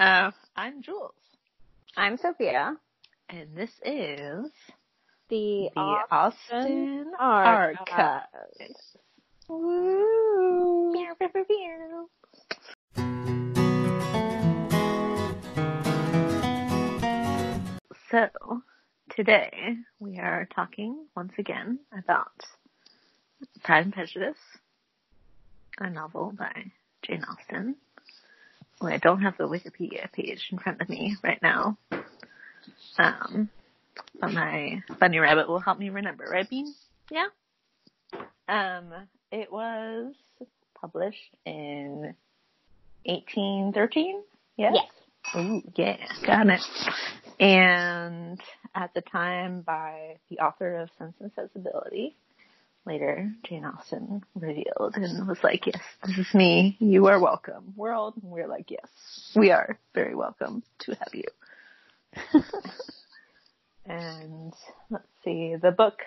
Uh, I'm Jules, I'm Sophia. and this is The, the Austen Archives. Archives. Woo. So, today we are talking once again about Pride and Prejudice, a novel by Jane Austen. Well, I don't have the Wikipedia page in front of me right now. Um, but my bunny rabbit will help me remember, right, Bean? Yeah. Um, it was published in 1813. Yes. Yes. Ooh, yeah, got it. And at the time by the author of Sense and Sensibility. Later, Jane Austen revealed and was like, yes, this is me. You are welcome. World. And we're like, yes, we are very welcome to have you. and let's see, the book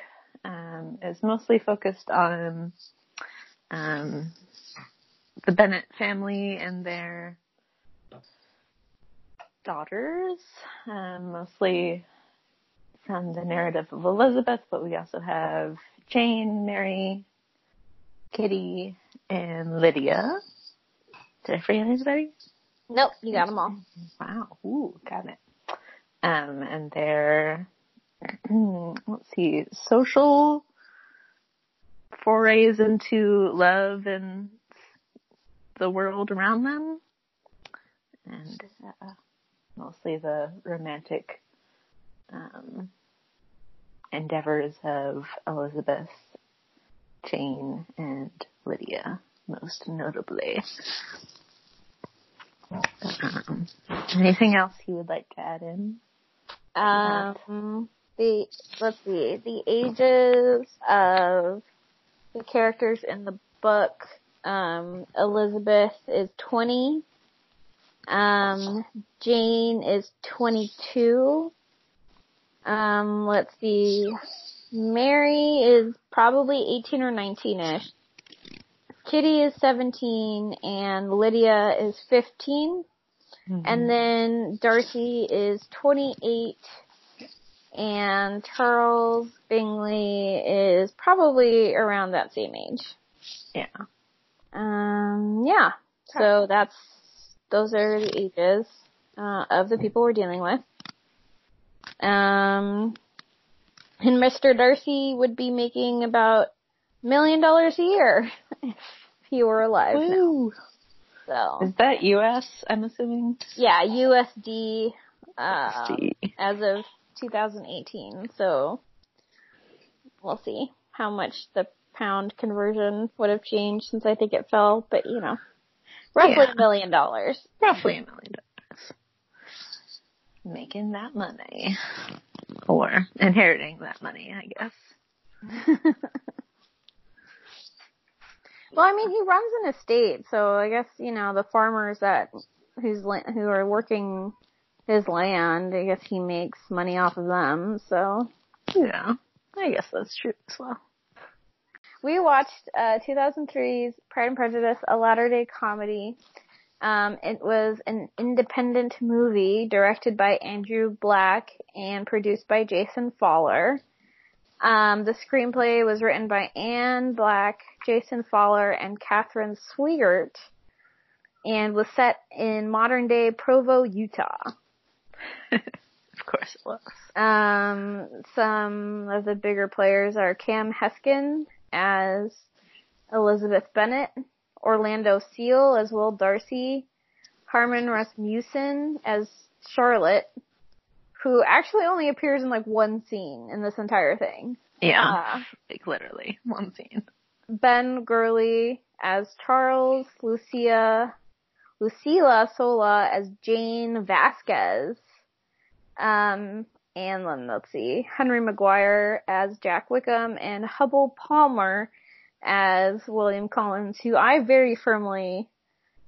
um, is mostly focused on um, the Bennet family and their daughters, um, mostly from the narrative of Elizabeth, but we also have Jane, Mary, Kitty, and Lydia. Did I forget anybody? Nope, you got them all. Wow. Ooh, got it. Um, and they're, let's see, social forays into love and the world around them. And, uh, mostly the romantic, um, endeavors of Elizabeth, Jane, and Lydia, most notably. Um, anything else you would like to add in? Um, the, let's see, the ages of the characters in the book, um, Elizabeth is 20, um, Jane is 22, um, let's see, Mary is probably 18 or 19ish, Kitty is 17, and Lydia is 15, and then Darcy is 28, and Charles Bingley is probably around that same age. yeah. Um, yeah. So that's, those are the ages, uh, of the people we're dealing with. Um, and Mr. Darcy would be making about a million dollars a year if he were alive now. So, Is that U.S. I'm assuming? yeah, USD, uh, see. as of 2018. So we'll see how much the pound conversion would have changed since I think it fell, but you know, roughly Yeah. a million dollars. Roughly a million dollars. Making that money. Or inheriting that money, I guess. Well, I mean, he runs an estate, so I guess you know the farmers that who's who are working his land. I guess he makes money off of them. So Yeah. I guess that's true as well. we watched uh, 2003's Pride and Prejudice, a latter day comedy. Um, it was an independent movie directed by Andrew Black and produced by Jason Fowler. Um, the screenplay was written by Anne Black, Jason Fowler, and Katherine Swigert, and was set in modern day Provo, Utah. of course it was. Um, some of the bigger players are Kam Heskin as Elizabeth Bennet, Orlando Seale as Will Darcy, Harmon Rasmussen as Charlotte, who actually only appears in like one scene in this entire thing. Yeah. Uh, like literally one scene. Ben Gourley as Charles, Lucia, Lucila Sola as Jane Vasquez, um, and then let's see, Henry Maguire as Jack Wickham and Hubbel Palmer as William Collins, who I very firmly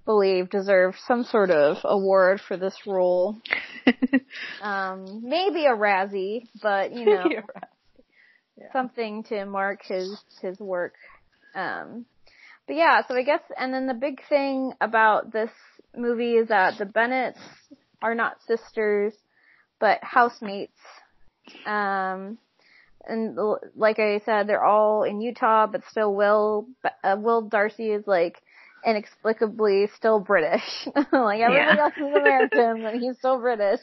believe deserves some sort of award for this role. Um, maybe a Razzie, but you know, Yeah. something to mark his his work. Um, but yeah, so I guess, and then the big thing about this movie is that the Bennets are not sisters, but housemates. Um, and like I said, they're all in Utah, but still Will, uh, Will Darcy is like inexplicably still British. like everybody yeah. else is American, but he's still British.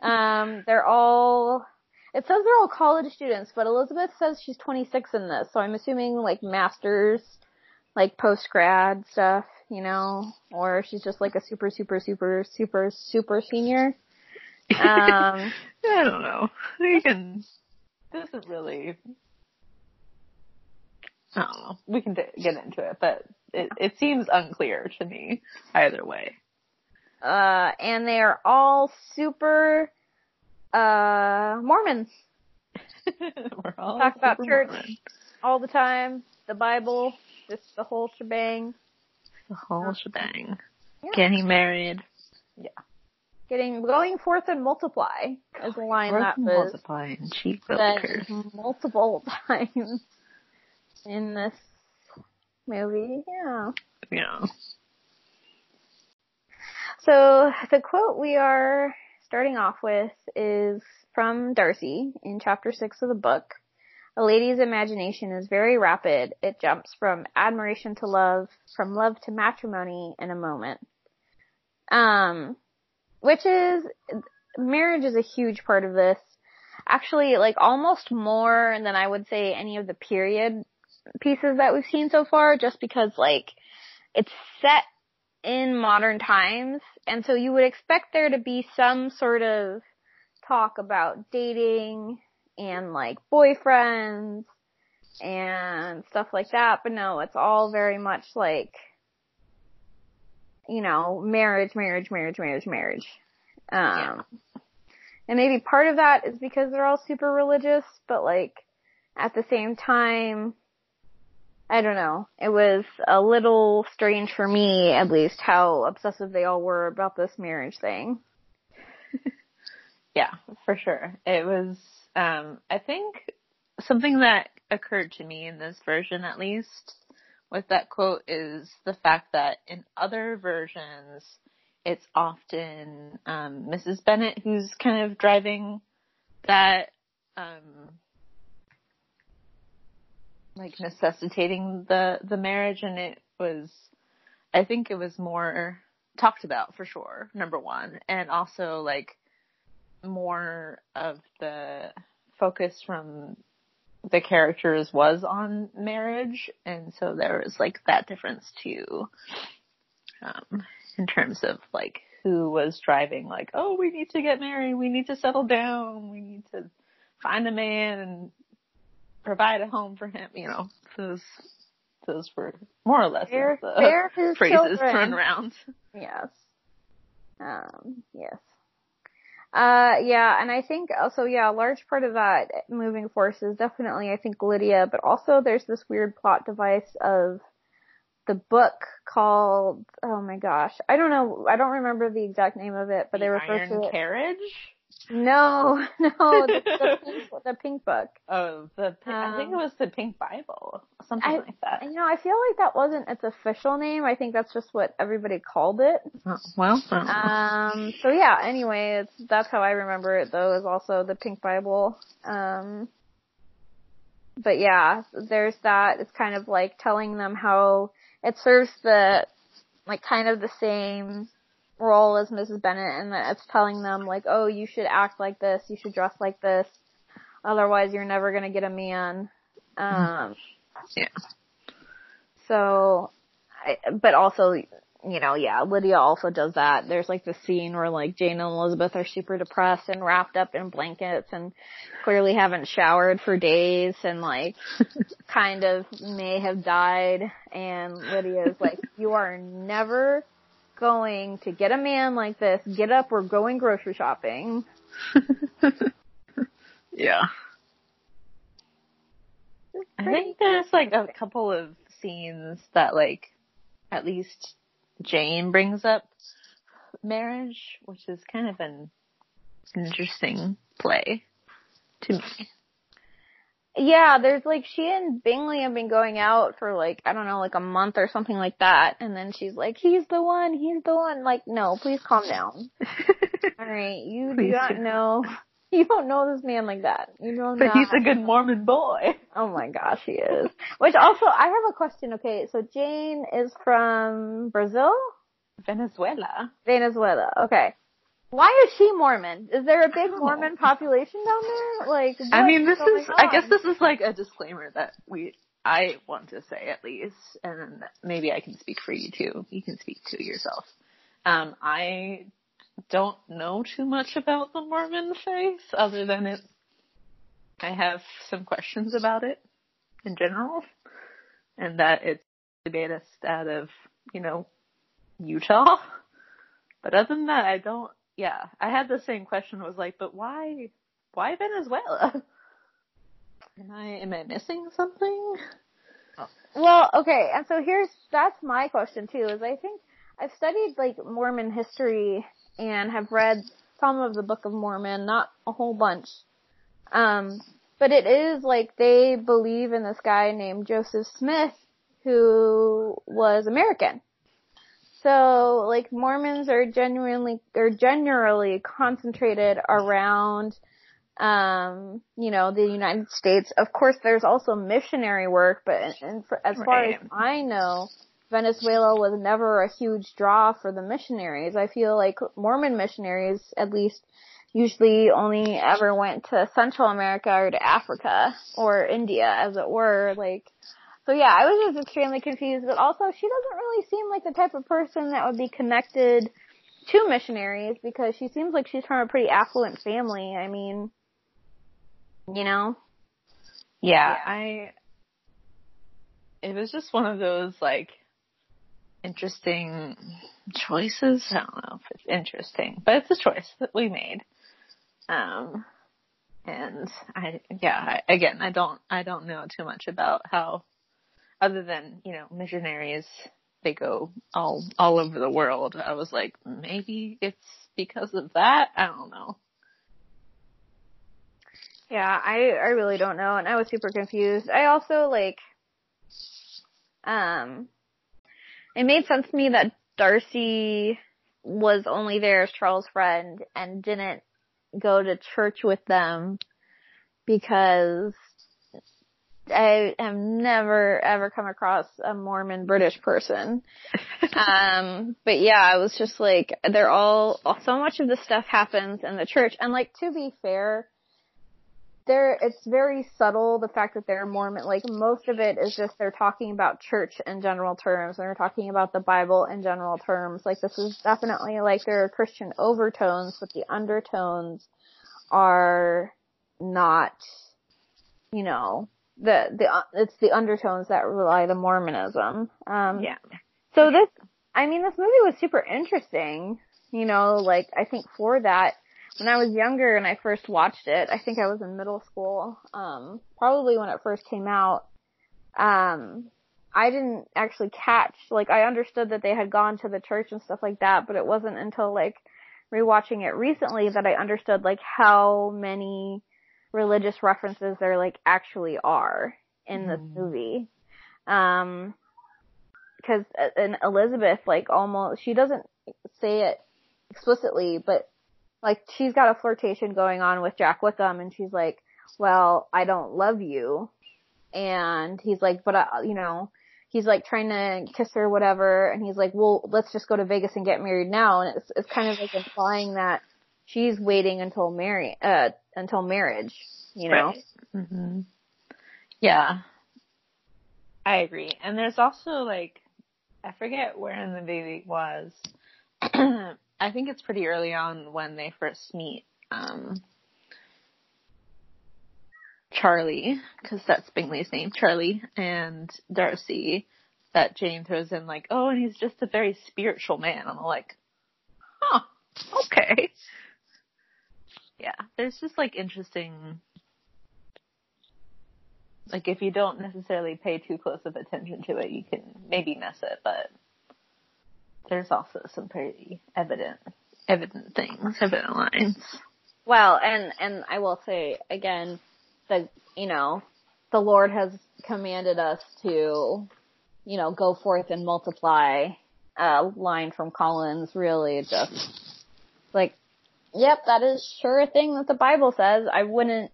Um, they're all, it says they're all college students, but Elizabeth says she's 26 in this, so I'm assuming like masters, like post grad stuff, you know, or she's just like a super, super, super, super, super senior. Um, I don't know. You can, this is really, I don't know. We can d- get into it, but it, it seems unclear to me either way. Uh, and they are all super, uh, Mormons. We're all Talk about church Mormon. all the time, the Bible, just the whole shebang. The whole shebang. Yeah. Getting married. Yeah. Getting, going forth and multiply is a line forth that and was multiply and cheap curse. multiple times in this movie. Yeah. Yeah. So the quote we are starting off with is from Darcy in chapter six of the book. A lady's imagination is very rapid. It jumps from admiration to love, from love to matrimony in a moment. Um, which is, marriage is a huge part of this. Actually, like almost more than I would say any of the period pieces that we've seen so far, just because like, it's set in modern times, and so you would expect there to be some sort of talk about dating and like boyfriends and stuff like that, but no, it's all very much like, you know, marriage, marriage, marriage, marriage, marriage. Um, yeah. and maybe part of that is because they're all super religious, but like, at the same time, I don't know. It was a little strange for me, at least, how obsessive they all were about this marriage thing. yeah, for sure. It was, um, I think something that occurred to me in this version, at least, with that quote is the fact that in other versions, it's often um, Mrs. Bennet who's kind of driving that um, like necessitating the the marriage and it was I think it was more talked about for sure number 1 and also like more of the focus from the characters was on marriage and so there was like that difference too um in terms of like who was driving like oh we need to get married we need to settle down we need to find a man and provide a home for him, you know, those, those were more or less fair, the fair phrases children. thrown around. Yes. Um, yes. Uh, yeah, and I think also, yeah, a large part of that moving force is definitely, I think, Lydia, but also there's this weird plot device of the book called, oh my gosh, I don't know, I don't remember the exact name of it, but the they refer Iron to it. Carriage? No, no, the, the, pink, the pink book. Oh, the um, I think it um, was the Pink Bible, something I, like that. You know, I feel like that wasn't its official name. I think that's just what everybody called it. Oh, well, um. So yeah. Anyway, it's that's how I remember it though. Is also the Pink Bible. Um. But yeah, there's that. It's kind of like telling them how it serves the like kind of the same role as Mrs. Bennet and that it's telling them like, oh, you should act like this, you should dress like this, otherwise you're never gonna get a man. Um, yeah. So, I, but also, you know, yeah, Lydia also does that. There's like the scene where like Jane and Elizabeth are super depressed and wrapped up in blankets and clearly haven't showered for days and like kind of may have died and Lydia's like, you are never going to get a man like this, get up, we're going grocery shopping. yeah. I think there's like a couple of scenes that like at least Jane brings up marriage, which is kind of an interesting play to me. Yeah, there's like she and Bingley have been going out for like I don't know, like a month or something like that, and then she's like, "He's the one, he's the one." Like, no, please calm down. All right, you do not do. know, you don't know this man like that. You don't But know. he's a good Mormon boy. Oh my gosh, he is. Which also, I have a question. Okay, so Jane is from Brazil, Venezuela. Venezuela. Okay. Why is she Mormon? Is there a big. Mormon population down there? Like, I mean, this is, I guess this is like a disclaimer that we, I want to say at least, and maybe I can speak for you too. You can speak to yourself. Um, I don't know too much about the Mormon faith other than it, I have some questions about it in general, and that it's based out of, you know, Utah. But other than that, I don't, yeah, I had the same question, was like, but why, why Venezuela? Am I am I missing something? Well, okay, and so here's that's my question too. Is I think I've studied like Mormon history and have read some of the Book of Mormon, not a whole bunch. Um, but it is like they believe in this guy named Joseph Smith who was American. So like Mormons are genuinely or generally concentrated around um, you know, the United States. Of course, there's also missionary work, but and for, as far as I know, Venezuela was never a huge draw for the missionaries. I feel like Mormon missionaries, at least, usually only ever went to Central America or to Africa or India, as it were. Like, so yeah, I was just extremely confused. But also, she doesn't really seem like the type of person that would be connected to missionaries because she seems like she's from a pretty affluent family. I mean, you know. Yeah, Yeah. I. It was just one of those like interesting choices. I don't know if it's interesting, but it's a choice that we made. Um, and I, yeah, I, again, I don't, I don't know too much about how, other than you know, missionaries they go all all over the world. I was like, maybe it's because of that. I don't know. Yeah, I I really don't know, and I was super confused. I also like, um, it made sense to me that Darcy was only there as Charles' friend and didn't go to church with them because I have never ever come across a Mormon British person. um, but yeah, I was just like, they're all, so much of this stuff happens in the church. And like, to be fair, there, it's very subtle, the fact that they're Mormon, like most of it is just they're talking about church in general terms, and they're talking about the Bible in general terms. Like this is definitely like there are Christian overtones, but the undertones are not, you know, the, the, it's the undertones that rely the Mormonism. Um, Yeah. so this, I mean, this movie was super interesting. You know, like I think for that, when I was younger and I first watched it, I think I was in middle school. Um, probably when it first came out. Um, I didn't actually catch, like I understood that they had gone to the church and stuff like that, but it wasn't until like rewatching it recently that I understood like how many religious references there like actually are in this Mm. movie. Um, because and Elizabeth like almost she doesn't say it explicitly, but like she's got a flirtation going on with Jack Wickham, and she's like, "Well, I don't love you," and he's like, "But I, you know." He's like trying to kiss her, whatever, and he's like, "Well, let's just go to Vegas and get married now." And it's it's kind of like implying that she's waiting until marry uh until marriage, you know. Right. hmm Yeah. I agree. And there's also like, I forget where in the movie it was. I think it's pretty early on when they first meet, um, Charlie, cause that's Bingley's name, Charlie, and Darcy, that Jane throws in like, oh, and he's just a very spiritual man. I'm like, huh, okay. Yeah, there's just like interesting like if you don't necessarily pay too close of attention to it, you can maybe miss it, but there's also some pretty evident, evident things, evident lines. Well, and and I will say again that you know the Lord has commanded us to, you know, go forth and multiply, uh, line from Collins really just yep, that is sure a thing that the Bible says. I wouldn't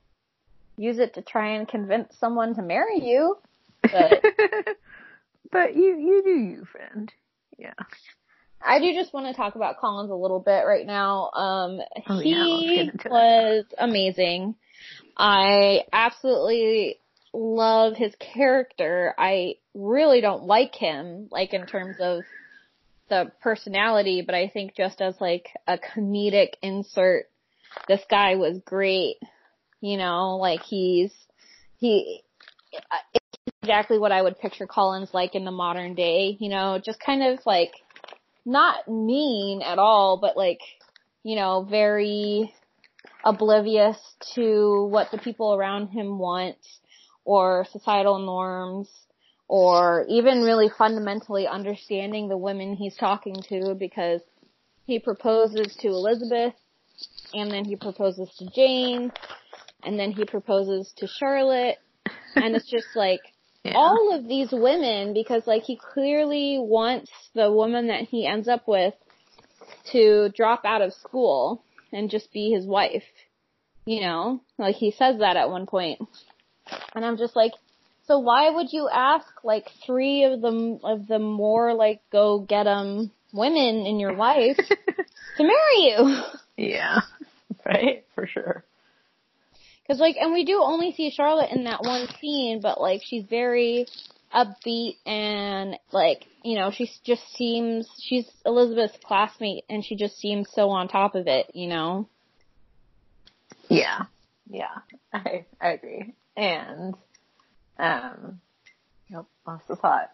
use it to try and convince someone to marry you, but. but you, you do you, friend. Yeah. I do just want to talk about Collins a little bit right now. Um, Oh, he yeah, let's get into it. was amazing. I absolutely love his character. I really don't like him, like in terms of the personality, but I think just as like a comedic insert, this guy was great. You know, like he's, he, exactly what I would picture Collins like in the modern day, you know, just kind of like, not mean at all, but like, you know, very oblivious to what the people around him want or societal norms or even really fundamentally understanding the women he's talking to because he proposes to Elizabeth and then he proposes to Jane and then he proposes to Charlotte and it's just like Yeah. all of these women because like he clearly wants the woman that he ends up with to drop out of school and just be his wife. You know, like he says that at one point. And I'm just like, so why would you ask like three of the of the more like go get 'em women in your life to marry you? yeah. Right? For sure. Cause like, and we do only see Charlotte in that one scene, but like she's very upbeat and like, you know, she just seems, she's Elizabeth's classmate and she just seems so on top of it, you know? Yeah. Yeah. I I agree. And um nope, lost the thought.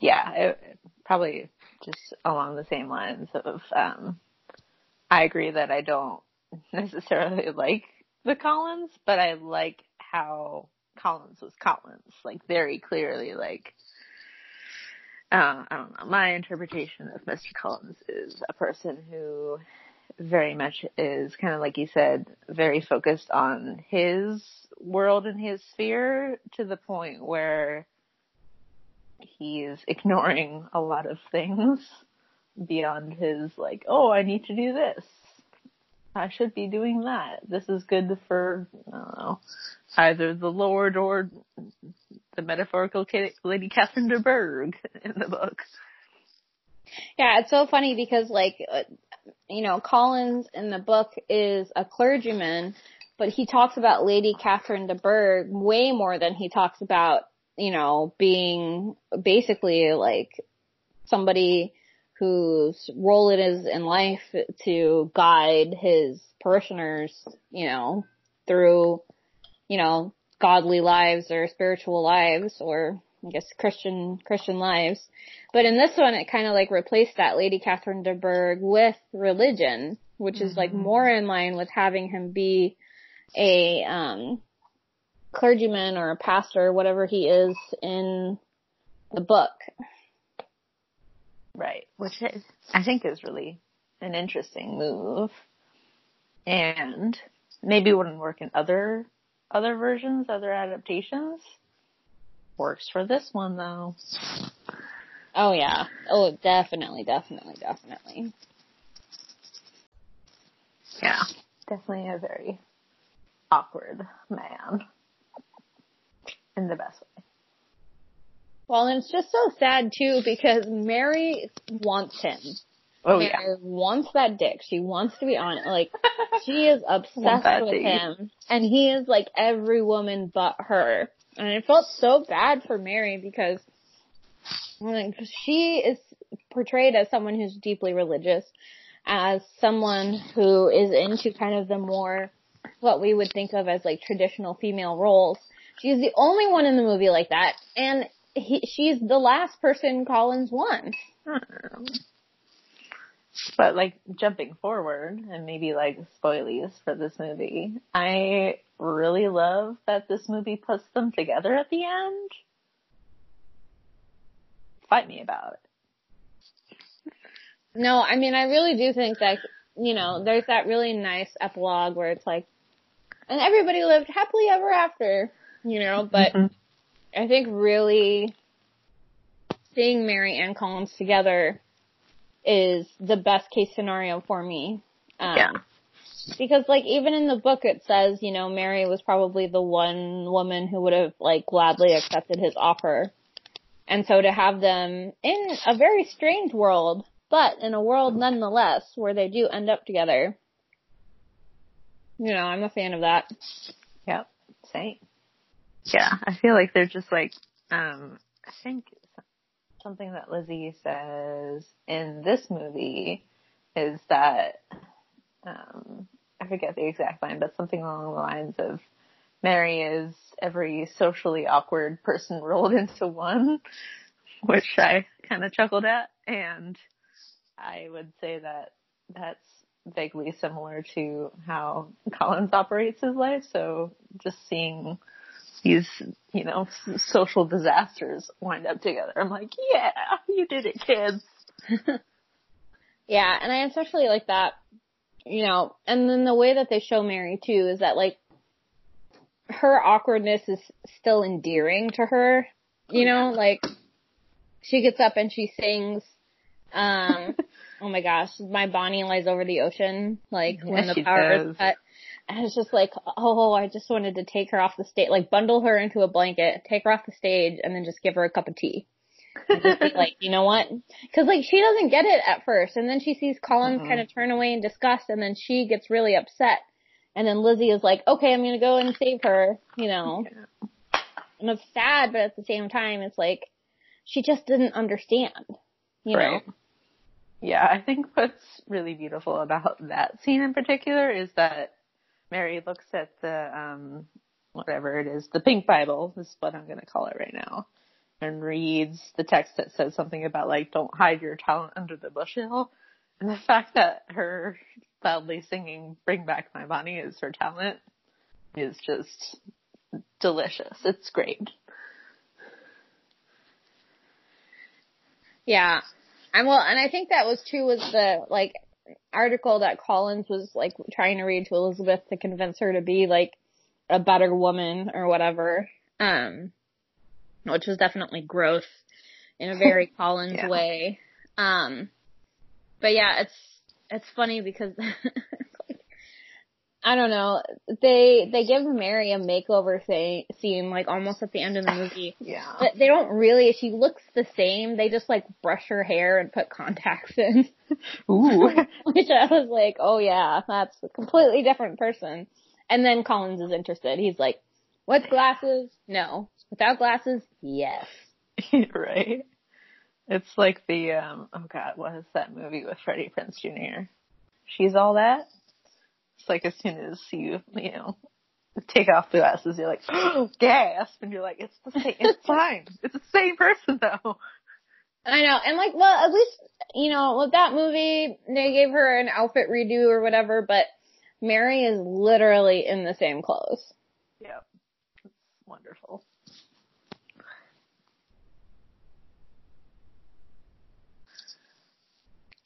Yeah, it, probably just along the same lines of um I agree that I don't necessarily like the Collins, but I like how Collins was Collins, like very clearly like uh, I don't know. My interpretation of Mr. Collins is a person who very much is kind of like you said, very focused on his world and his sphere to the point where he's ignoring a lot of things beyond his like, oh, I need to do this. I should be doing that. This is good for, I don't know, either the Lord or the metaphorical Lady Catherine de Bourgh in the book. Yeah, it's so funny because like, uh, you know, Collins in the book is a clergyman, but he talks about Lady Catherine de Bourgh way more than he talks about, you know, being basically like somebody whose role it is in life to guide his parishioners, you know, through, you know, godly lives or spiritual lives or I guess Christian, Christian lives. But in this one, it kind of like replaced that Lady Catherine de Bourgh with religion, which is like Mhm. more in line with having him be a, um, clergyman or a pastor, whatever he is in the book. Right. Which is, I think is really an interesting move. And maybe wouldn't work in other, other versions, other adaptations. Works for this one though. Oh yeah. Oh, definitely, definitely, definitely. Yeah. Definitely a very awkward man. In the best way. Well, and it's just so sad too because Mary wants him. Oh Mary yeah. wants that dick. She wants to be on it. Like, she is obsessed with dick. him. And he is like every woman but her. And it felt so bad for Mary because she is portrayed as someone who's deeply religious, as someone who is into kind of the more, what we would think of as like traditional female roles. She's the only one in the movie like that. And he, she's the last person Collins wants. But like jumping forward and maybe like spoilies for this movie, I really love that this movie puts them together at the end. Fight me about it. No, I mean, I really do think that, you know, there's that really nice epilogue where it's like, and everybody lived happily ever after, you know, but Mhm. I think really seeing Mary and Collins together is the best case scenario for me. Um, Yeah. Because like even in the book it says, you know, Mary was probably the one woman who would have like gladly accepted his offer. And so to have them in a very strange world, but in a world nonetheless where they do end up together. You know, I'm a fan of that. Yep. Same. Yeah, I feel like they're just like, um, I think something that Lizzie says in this movie is that, um, I forget the exact line, but something along the lines of Mary is every socially awkward person rolled into one, which I kind of chuckled at, and I would say that that's vaguely similar to how Collins operates his life. So just seeing these, you know, social disasters wind up together, I'm like, yeah, you did it, kids. Yeah, and I especially like that, you know, and then the way that they show Mary too is that like her awkwardness is still endearing to her, you know, like she gets up and she sings, um, oh my gosh, my Bonnie lies over the ocean, like when the power does. is cut. And it's just like, oh, I just wanted to take her off the stage, like bundle her into a blanket, take her off the stage, and then just give her a cup of tea. And just be like, you know what? Cause like she doesn't get it at first, and then she sees Collins Mhm. kind of turn away in disgust, and then she gets really upset. And then Lizzie is like, okay, I'm gonna go and save her, you know. And it's sad, but at the same time, it's like, she just didn't understand, you know. Right. Yeah, I think what's really beautiful about that scene in particular is that Mary looks at the um whatever it is, the pink Bible is what I'm gonna call it right now, and reads the text that says something about like don't hide your talent under the bushel. And the fact that her loudly singing Bring Back My Bonnie is her talent is just delicious. It's great. Yeah. And well, and I think that was true with the, like, article that Collins was, like, trying to read to Elizabeth to convince her to be, like, a better woman or whatever. Um, which was definitely growth in a very Collins Yeah. way. Um, but yeah, it's, it's funny because, I don't know, they, they give Mary a makeover thing, scene, like, almost at the end of the movie. Yeah. But they don't really, she looks the same. They just like brush her hair and put contacts in. Ooh. Which I was like, oh yeah, that's a completely different person. And then Collins is interested. He's like, with glasses? No. Without glasses? Yes. right? It's like the um oh god, what is that movie with Freddie Prinze Jr.? She's all that. Like as soon as you you know take off the glasses, you're like oh, gasp, and you're like it's the same. It's fine. It's the same person though. I know. And like, well, at least, you know, with that movie, they gave her an outfit redo or whatever, but Mary is literally in the same clothes. Yep, it's wonderful.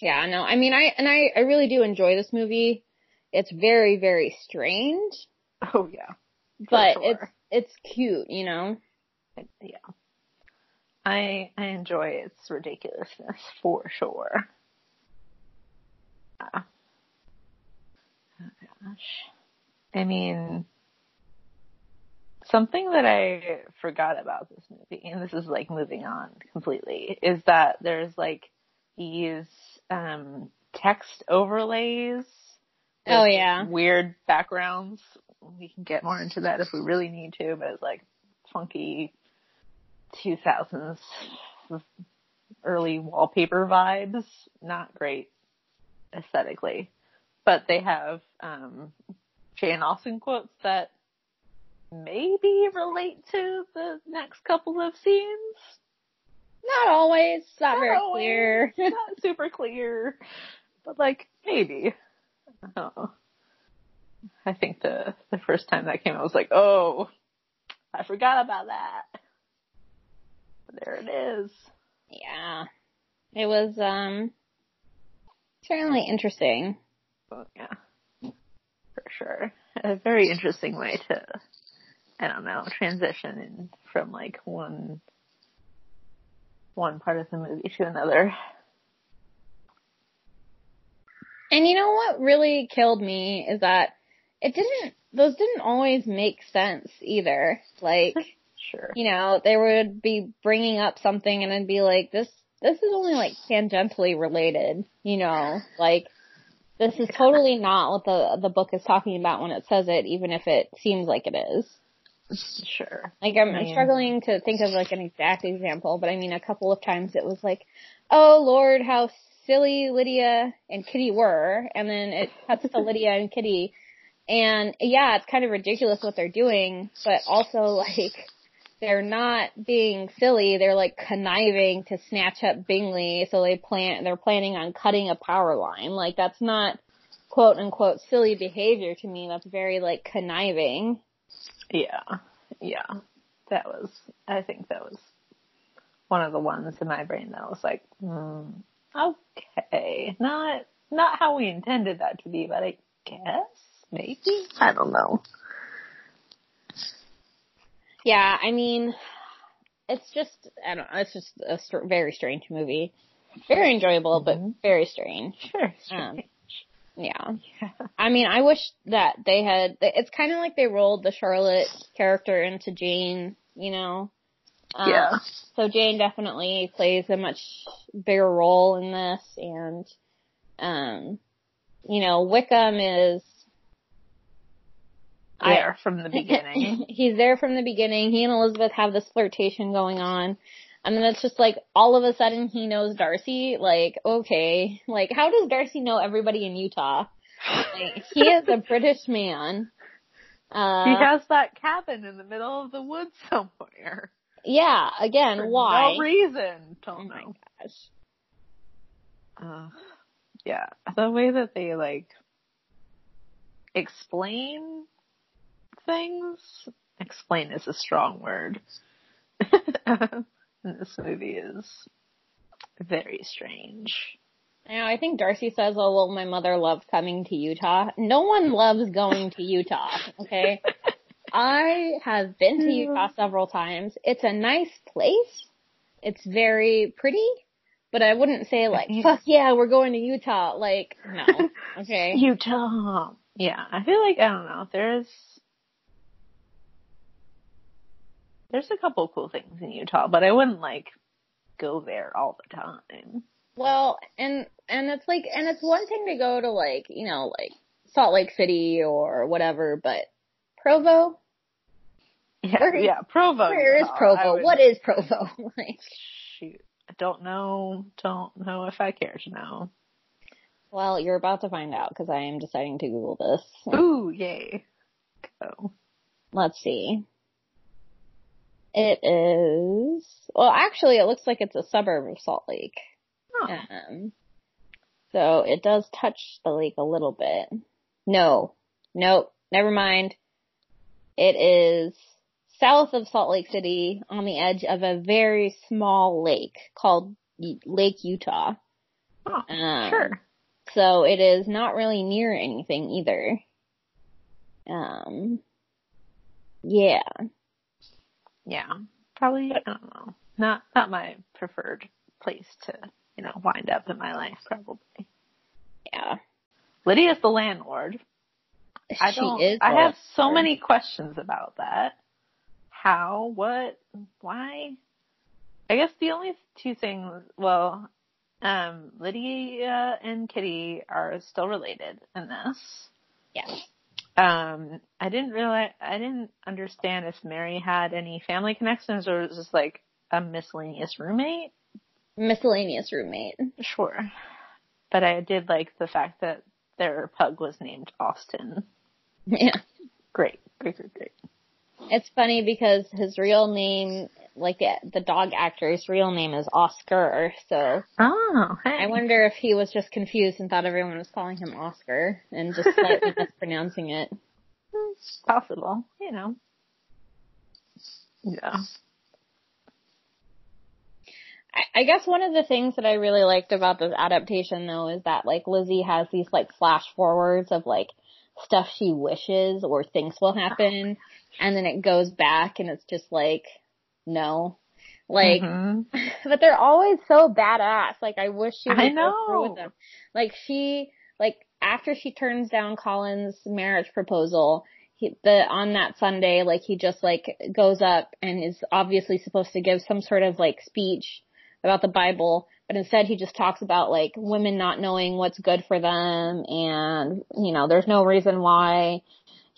Yeah, no, I mean, I, and I, I really do enjoy this movie. It's very, very strange, Oh yeah, but sure. it's, it's cute, you know? yeah. I I enjoy its ridiculousness for sure. Yeah. Oh gosh. I mean, something that I forgot about this movie, and this is like moving on completely, is that there's like these um text overlays. Oh, yeah. Weird backgrounds. We can get more into that if we really need to, but it's like funky 2000s early wallpaper vibes. Not great aesthetically, but they have um, Jane Austen quotes that maybe relate to the next couple of scenes. Not always. Not, Not very always. clear. Not super clear, but like maybe. Oh. I think the the first time that came, I was like, oh, I forgot about that. But there it is. yeah. It was, um, certainly interesting. Well, yeah, for sure. a very interesting way to, I don't know, transition in from like one, one part of the movie to another. And you know what really killed me is that it didn't, those didn't always make sense either. Like, Sure. you know, they would be bringing up something and I'd be like, this, this is only like tangentially related, you know, like, this is totally not what the, the book is talking about when it says it, even if it seems like it is. Sure. Like I'm, I'm struggling to think of like an exact example, but I mean a couple of times it was like, oh Lord, how silly Lydia and Kitty were, and then it cuts to Lydia and Kitty, and yeah, it's kind of ridiculous what they're doing, but also like they're not being silly, they're like conniving to snatch up Bingley, so they plan, they're planning on cutting a power line. Like that's not quote unquote silly behavior to me, that's very like conniving. Yeah. Yeah. That was, I think that was one of the ones in my brain that was like, hmm, okay. Not, not how we intended that to be, but I guess, maybe? I don't know. Yeah, I mean, it's just, I don't know, it's just a str- very strange movie. Very enjoyable, Mhm. but very strange. Sure. Um, yeah. yeah. I mean, I wish that they had, it's kind of like they rolled the Charlotte character into Jane, you know? Um, Yeah. So Jane definitely plays a much bigger role in this and, um, you know, Wickham is, I- There from the beginning. He's there from the beginning. He and Elizabeth have this flirtation going on. And then it's just like all of a sudden he knows Darcy. Like, okay. Like, how does Darcy know everybody in Utah? Like, he is a British man. Uh, he has that cabin in the middle of the woods somewhere. Yeah, again, For why? No reason. Don't Oh my know. gosh. Uh, yeah, the way that they like explain things. Explain is a strong word. in this movie is very strange. You know, I think Darcy says, oh, well, my mother loved coming to Utah. No one loves going to Utah, okay? I have been to Utah several times. It's a nice place. It's very pretty, but I wouldn't say like, fuck yeah, we're going to Utah. Like, no. Okay. Utah. Yeah, I feel like I don't know. There's there's a couple cool things in Utah, but I wouldn't like go there all the time. Well, and, and it's like, and it's one thing to go to like, you know, like Salt Lake City or whatever, but Provo? Yeah, Where- yeah, Provo. Where is Provo? would- What is Provo? like, Shoot, I don't know. Don't know if I care to know. well, you're about to find out because I am deciding to Google this. Ooh, yay! Go. Let's see. It is, well actually it looks like it's a suburb of Salt Lake. Oh, Um, so it does touch the lake a little bit. No, nope, never mind. It is south of Salt Lake City on the edge of a very small lake called Lake Utah. oh, Um, sure. So it is not really near anything either. Um, yeah. Yeah, probably. I don't know. Not not my preferred place to you know wind up in my life. Probably. Yeah. Lydia's the landlord. I she is. I have so many questions about that. How? What? Why? I guess the only two things. Well, um, Lydia and Kitty are still related in this. Yes. Um, I didn't realize. I didn't understand if Mary had any family connections or was just like a miscellaneous roommate. Miscellaneous roommate. Sure. But I did like the fact that their pug was named Austin. Yeah. Great, great, great, great. It's funny because his real name, like the, the dog actor's real name is Oscar, so Oh, hey. I wonder if he was just confused and thought everyone was calling him Oscar and just slightly mispronouncing it. It's possible, you know. Yeah. I, I guess one of the things that I really liked about this adaptation though is that like Lizzie has these like flash forwards of like stuff she wishes or thinks will happen, and then it goes back and it's just like, no. Like, Mhm. but they're always so badass. Like I wish she would I go through with them. Like she, like after she turns down Collins' marriage proposal, he, the on that Sunday, like he just like goes up and is obviously supposed to give some sort of like speech about the Bible, but instead he just talks about like women not knowing what's good for them and you know there's no reason why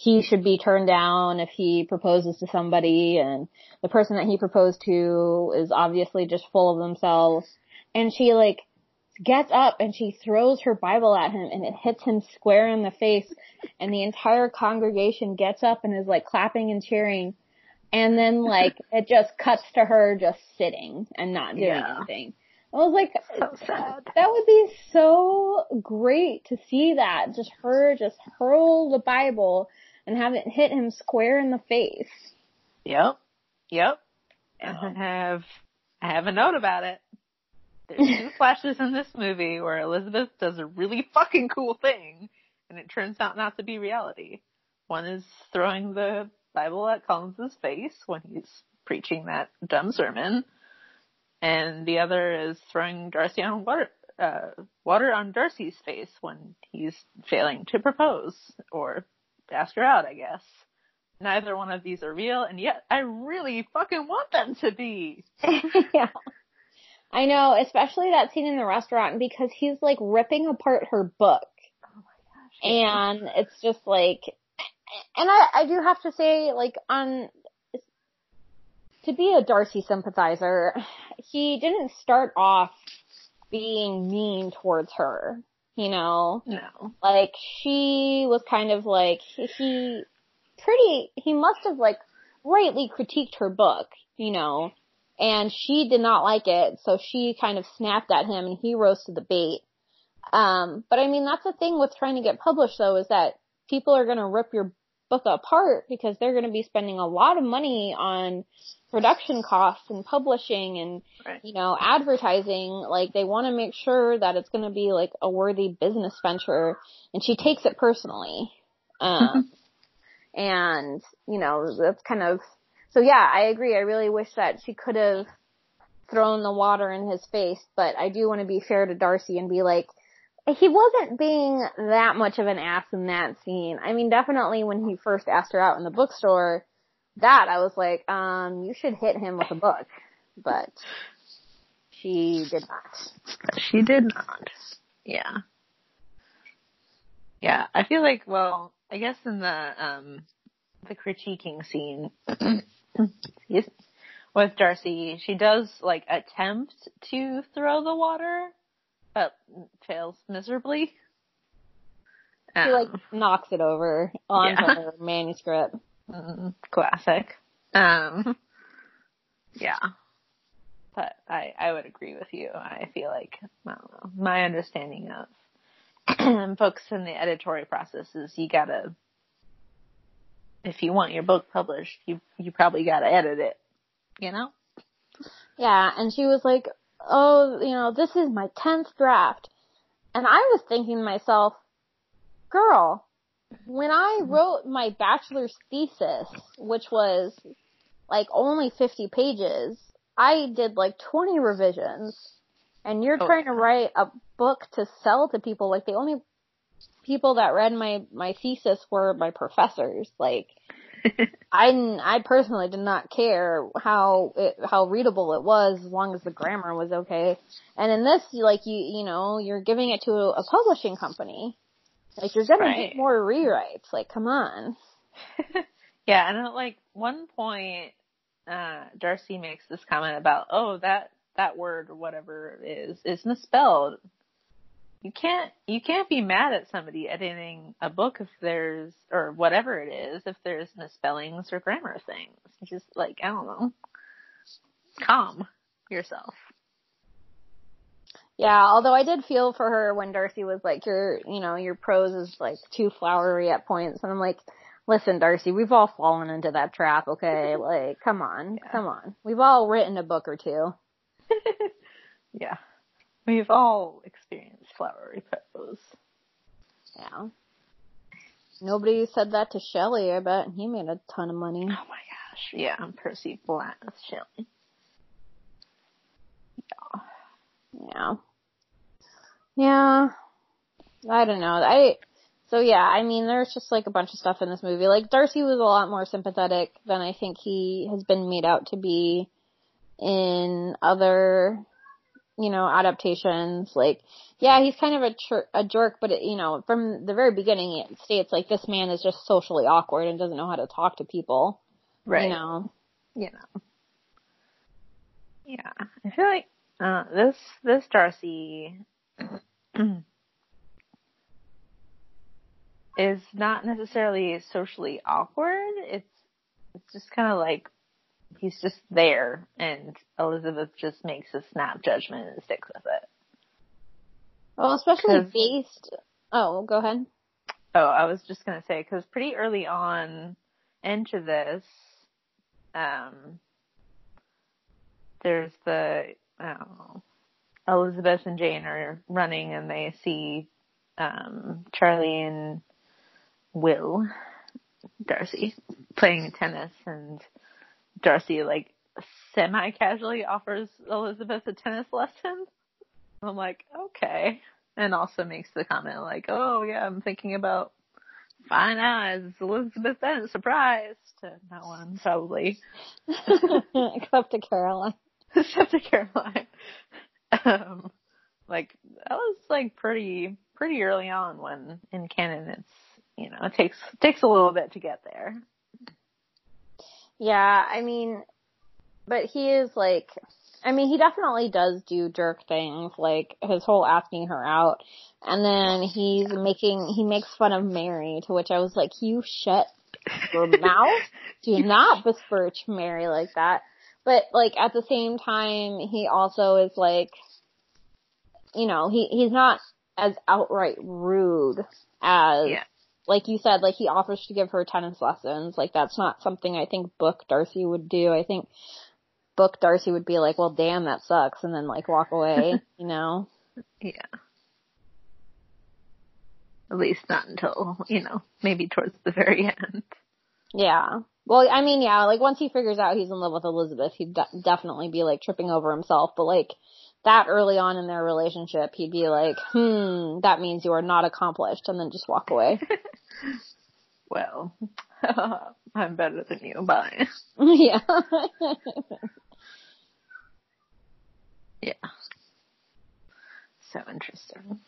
he should be turned down if he proposes to somebody. And the person that he proposed to is obviously just full of themselves. And she like gets up and she throws her bible at him and it hits him square in the face. And the entire congregation gets up and is like clapping and cheering. And then like it just cuts to her just sitting and not doing Yeah. anything i was like So that would be so great to see that just her just hurl the bible and have it hit him square in the face Yep. Yep. And I have I have a note about it. There's two flashes in this movie where Elizabeth does a really fucking cool thing and it turns out not to be reality. One is throwing the Bible at Collins's face when he's preaching that dumb sermon. And the other is throwing Darcy on water uh water on Darcy's face when he's failing to propose or ask her out, I guess. Neither one of these are real, and yet I really fucking want them to be. yeah. I know, especially that scene in the restaurant because he's like ripping apart her book. And it's just like, and I, I do have to say, like, on, to be a Darcy sympathizer, he didn't start off being mean towards her, you know? No. Like, she was kind of like, he pretty, he must have like rightly critiqued her book, you know? And she did not like it, so she kind of snapped at him and he rose to the bait. Um, but I mean, that's the thing with trying to get published though, is that people are gonna rip your book apart because they're gonna be spending a lot of money on production costs and publishing and, Right. you know, advertising. Like, they wanna make sure that it's gonna be like a worthy business venture, and she takes it personally. Um, and, you know, that's kind of, so yeah, I agree. I really wish that she could have thrown the water in his face, but I do want to be fair to Darcy and be like, he wasn't being that much of an ass in that scene. I mean, definitely when he first asked her out in the bookstore, that I was like, um, you should hit him with a book, but she did not. She did not. Yeah. Yeah, I feel like, well, I guess in the, um, the critiquing scene with Darcy, she does, like, attempt to throw the water, but fails miserably. She Um, like knocks it over onto Yeah. her manuscript. Mm, classic. Um, yeah. But I, I would agree with you. I feel like, I know, my understanding of books in the editorial process is you gotta, if you want your book published, you, you probably gotta edit it. You know? Yeah, and she was like, oh, you know, this is my 10th draft. And I was thinking to myself, girl, when I mm-hmm. wrote my bachelor's thesis, which was like only 50 pages, I did like 20 revisions. And you're Oh, trying to write a book to sell to people. Like the only people that read my, my thesis were my professors. Like, I I personally did not care how it, how readable it was as long as the grammar was okay. And in this, like you you know, you're giving it to a, a publishing company. Like you're gonna Right. get more rewrites. Like come on. Yeah, and at like one point, uh, Darcy makes this comment about, oh, that, that word or whatever it is, is misspelled. You can't, you can't be mad at somebody editing a book if there's, or whatever it is, if there's misspellings or grammar things. Just like, I don't know. Calm yourself. Yeah, although I did feel for her when Darcy was like, your, you know, your prose is like too flowery at points. And I'm like, listen, Darcy, we've all fallen into that trap, okay? Like, come on, Yeah. come on. We've all written a book or two. Yeah. We've all experienced flowery prose. Yeah. Nobody said that to Shelley, I bet. He made a ton of money. Oh my gosh. Yeah, Percy Black Shelley. Yeah. Yeah. I don't know. I, so yeah, I mean, there's just like a bunch of stuff in this movie. Like Darcy was a lot more sympathetic than I think he has been made out to be in other, you know, adaptations. Like, yeah, he's kind of a, cher- a jerk, but it, you know, from the very beginning it states like this man is just socially awkward and doesn't know how to talk to people. Right. You know. You know. Yeah. I feel like uh this this Darcy is not necessarily socially awkward. It's it's just kind of like he's just there, and Elizabeth just makes a snap judgment and sticks with it. Well, especially based. Oh, go ahead. Oh, I was just gonna say because pretty early on into this, um, there's the know, Elizabeth and Jane are running and they see um Charlie and Will Darcy playing tennis and Darcy like semi casually offers Elizabeth a tennis lesson. I'm like, okay. And also makes the comment like, oh yeah, I'm thinking about fine eyes, Elizabeth Bennet, surprise to no one probably. Except to Caroline. Except to Caroline. Um, like that was like pretty pretty early on when in canon it's you know it takes takes a little bit to get there. Yeah, I mean, but he is like, I mean, he definitely does do jerk things, like his whole asking her out, and then he's making, he makes fun of Mary, to which I was like, you shut your mouth, do not besmirch Mary like that. But like at the same time, he also is like, you know, he, he's not as outright rude as Yeah. Like you said, like he offers to give her tennis lessons. Like that's not something I think Book Darcy would do. I think Book Darcy would be like, well damn, that sucks and then like walk away, you know? Yeah. At least not until, you know, maybe towards the very end. Yeah. Well, I mean, yeah, like once he figures out he's in love with Elizabeth, he'd de- definitely be like tripping over himself, but like that early on in their relationship, he'd be like, hmm, that means you are not accomplished and then just walk away. Well, I'm better than you. Bye. yeah. Yeah. So interesting.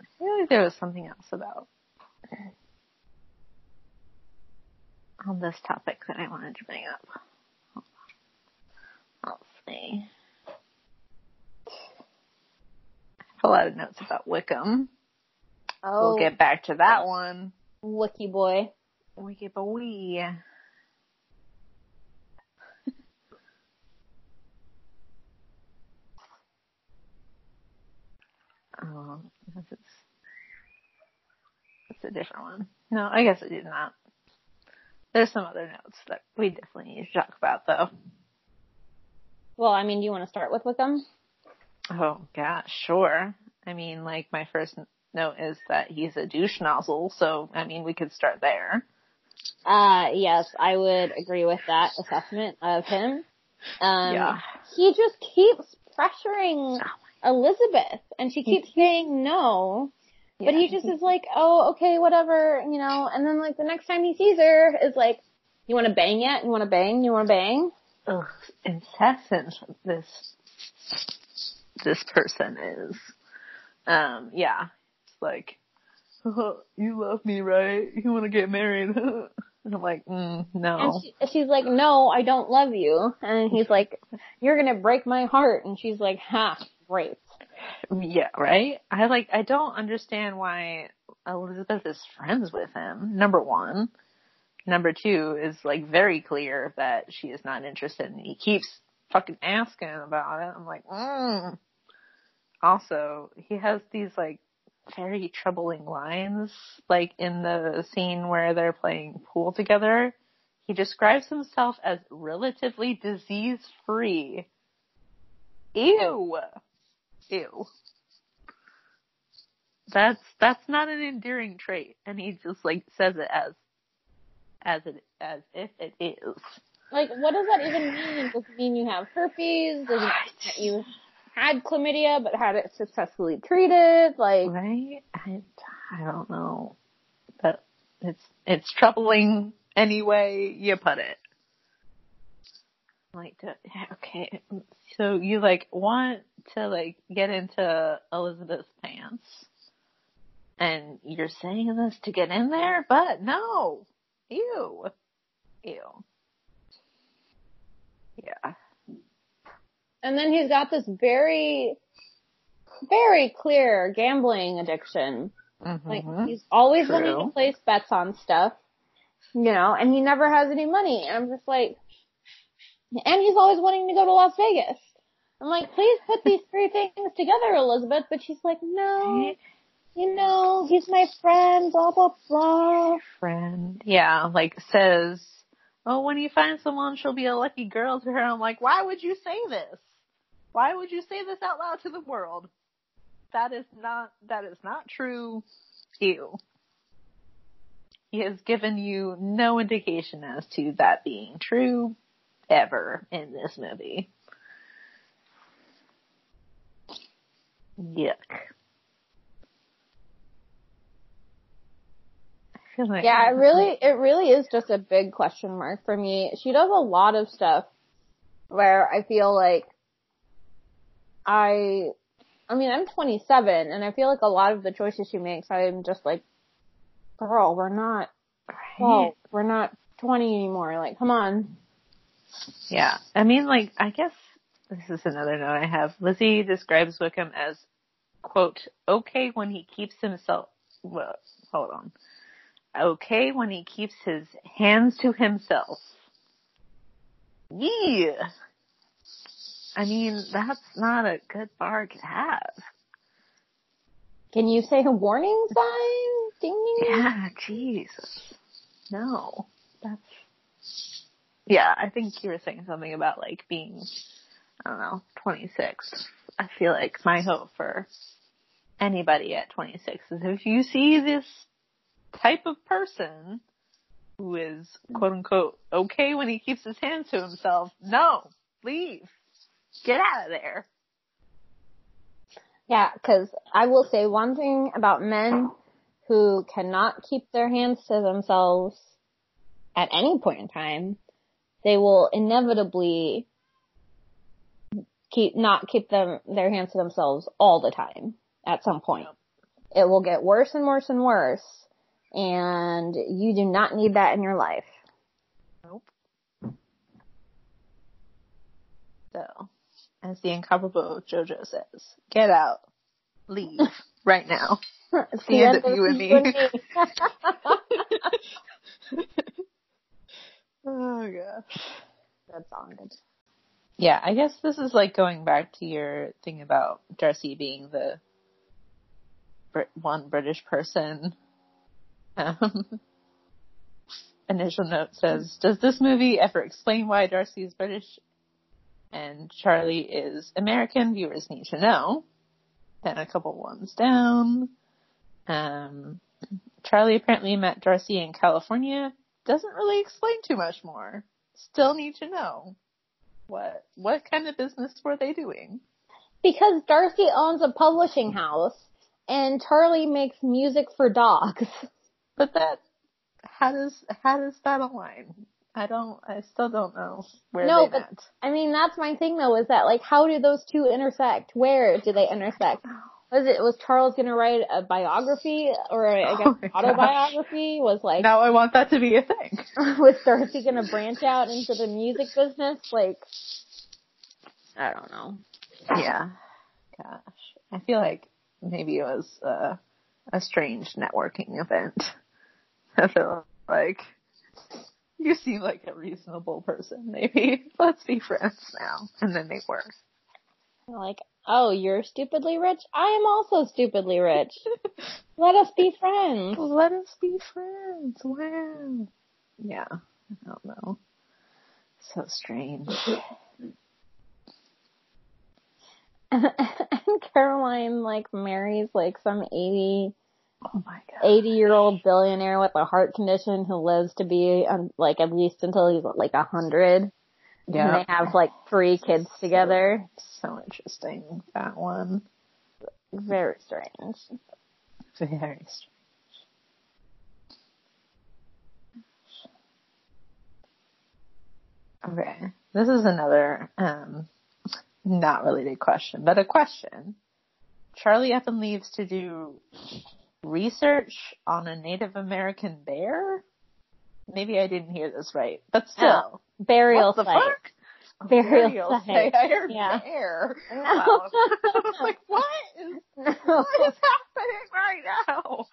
I feel like there was something else about on this topic that I wanted to bring up. Let's see. I have a lot of notes about Wickham. oh, We'll get back to that one. Wiki boy. Wiki boy. Oh, it's a different one. No, I guess I did not. There's some other notes that we definitely need to talk about though. Well, I mean, do you want to start with Wickham? Oh gosh, sure. I mean, like my first note is that he's a douche nozzle, so I mean we could start there. Uh, yes, I would agree with that assessment of him. Um, Yeah. he just keeps pressuring Elizabeth and she keeps saying no. But he just is like, oh, okay, whatever, you know, and then like the next time he sees her is like, you wanna bang yet? You wanna bang? You wanna bang? ugh, incessant this this person is. Um, yeah, it's like, you love me, right? You want to get married? and I'm like, mm, no. And she, she's like, no, I don't love you. And he's like, you're gonna break my heart. And she's like, ha, great. Yeah, right? I like, I don't understand why Elizabeth is friends with him, number one. Number two is like very clear that she is not interested and he keeps fucking asking about it. I'm like, mm. Also, he has these like very troubling lines, like in the scene where they're playing pool together. He describes himself as relatively disease free. Ew. Ew. That's that's not an endearing trait, and he just like says it as as it as if it is. Like, what does that even mean? Does it mean you have herpes? Does it mean that you had chlamydia but had it successfully treated? Like, right? I I don't know, but it's it's troubling any way you put it. Like, okay, so you like want to like get into Elizabeth's pants, and you're saying this to get in there, but no, ew, ew, yeah. And then he's got this very, very clear gambling addiction. Mm-hmm. Like he's always True. wanting to place bets on stuff, you know, and he never has any money. And I'm just like, and he's always wanting to go to Las Vegas. I'm like, please put these three things together, Elizabeth. But she's like, no, you know, he's my friend, blah, blah, blah. friend. Yeah, like says, oh, when you find someone, she'll be a lucky girl to her. I'm like, why would you say this? Why would you say this out loud to the world? That is not, that is not true. Ew. He has given you no indication as to that being true ever in this movie. Yuck. I like Yeah, it really, it really is just a big question mark for me. She does a lot of stuff where I feel like I, I mean, I'm 27 and I feel like a lot of the choices she makes, I'm just like, girl, we're not, well, we're not 20 anymore. Like, come on. Yeah. I mean, like, I guess this is another note I have. Lizzie describes Wickham as, quote, okay when he keeps himself, well, hold on. Okay when he keeps his hands to himself. Yeah. I mean, that's not a good bar to have. Can you say a warning sign? Ding ding. Yeah, Jesus. No. That's, yeah, I think you were saying something about like being, I don't know, 26. I feel like my hope for anybody at 26 is if you see this type of person who is quote unquote okay when he keeps his hands to himself, no, leave. Get out of there. Yeah, cause I will say one thing about men who cannot keep their hands to themselves at any point in time, they will inevitably keep, not keep them, their hands to themselves all the time at some point. It will get worse and worse and worse and you do not need that in your life. Nope. So, as the incomparable JoJo says, get out, leave right now. It's the end of you and me. oh gosh. That's all good. Yeah, I guess this is like going back to your thing about Darcy being the Brit- one British person. Um, initial note says, does this movie ever explain why Darcy is British and Charlie is American? Viewers need to know. Then a couple ones down. Um, Charlie apparently met Darcy in California. Doesn't really explain too much more. Still need to know. What what kind of business were they doing? Because Darcy owns a publishing house and Charlie makes music for dogs. But that how does how does that align? I don't I still don't know where No, but- met. I mean, that's my thing though, is that like, how do those two intersect? Where do they intersect? Was it, was Charles gonna write a biography or I guess Oh my gosh. autobiography? Was like, Now I want that to be a thing. was Darcy gonna branch out into the music business? Like, I don't know. Yeah. Gosh. I feel like maybe it was uh, a strange networking event. I feel like you seem like a reasonable person. Maybe let's be friends now. And then they were. Like, oh, you're stupidly rich? I am also stupidly rich. Let us be friends. Let us be friends. Wow. Yeah. I don't know. So strange. and, and Caroline like marries like some 80, Oh my god. 80 year old billionaire with a heart condition who lives to be um, like at least until he's like a hundred. And they have like three kids together. So interesting, that one. Very strange. Very strange. Okay. This is another, um, not related question, but a question. Charlie up and leaves to do research on a Native American bear? Maybe I didn't hear this right, but oh. still. Burial what site. fuck? A Burial site. site. I heard Yeah. bear. No. Oh, wow. I was like, what is, No. what is happening right now?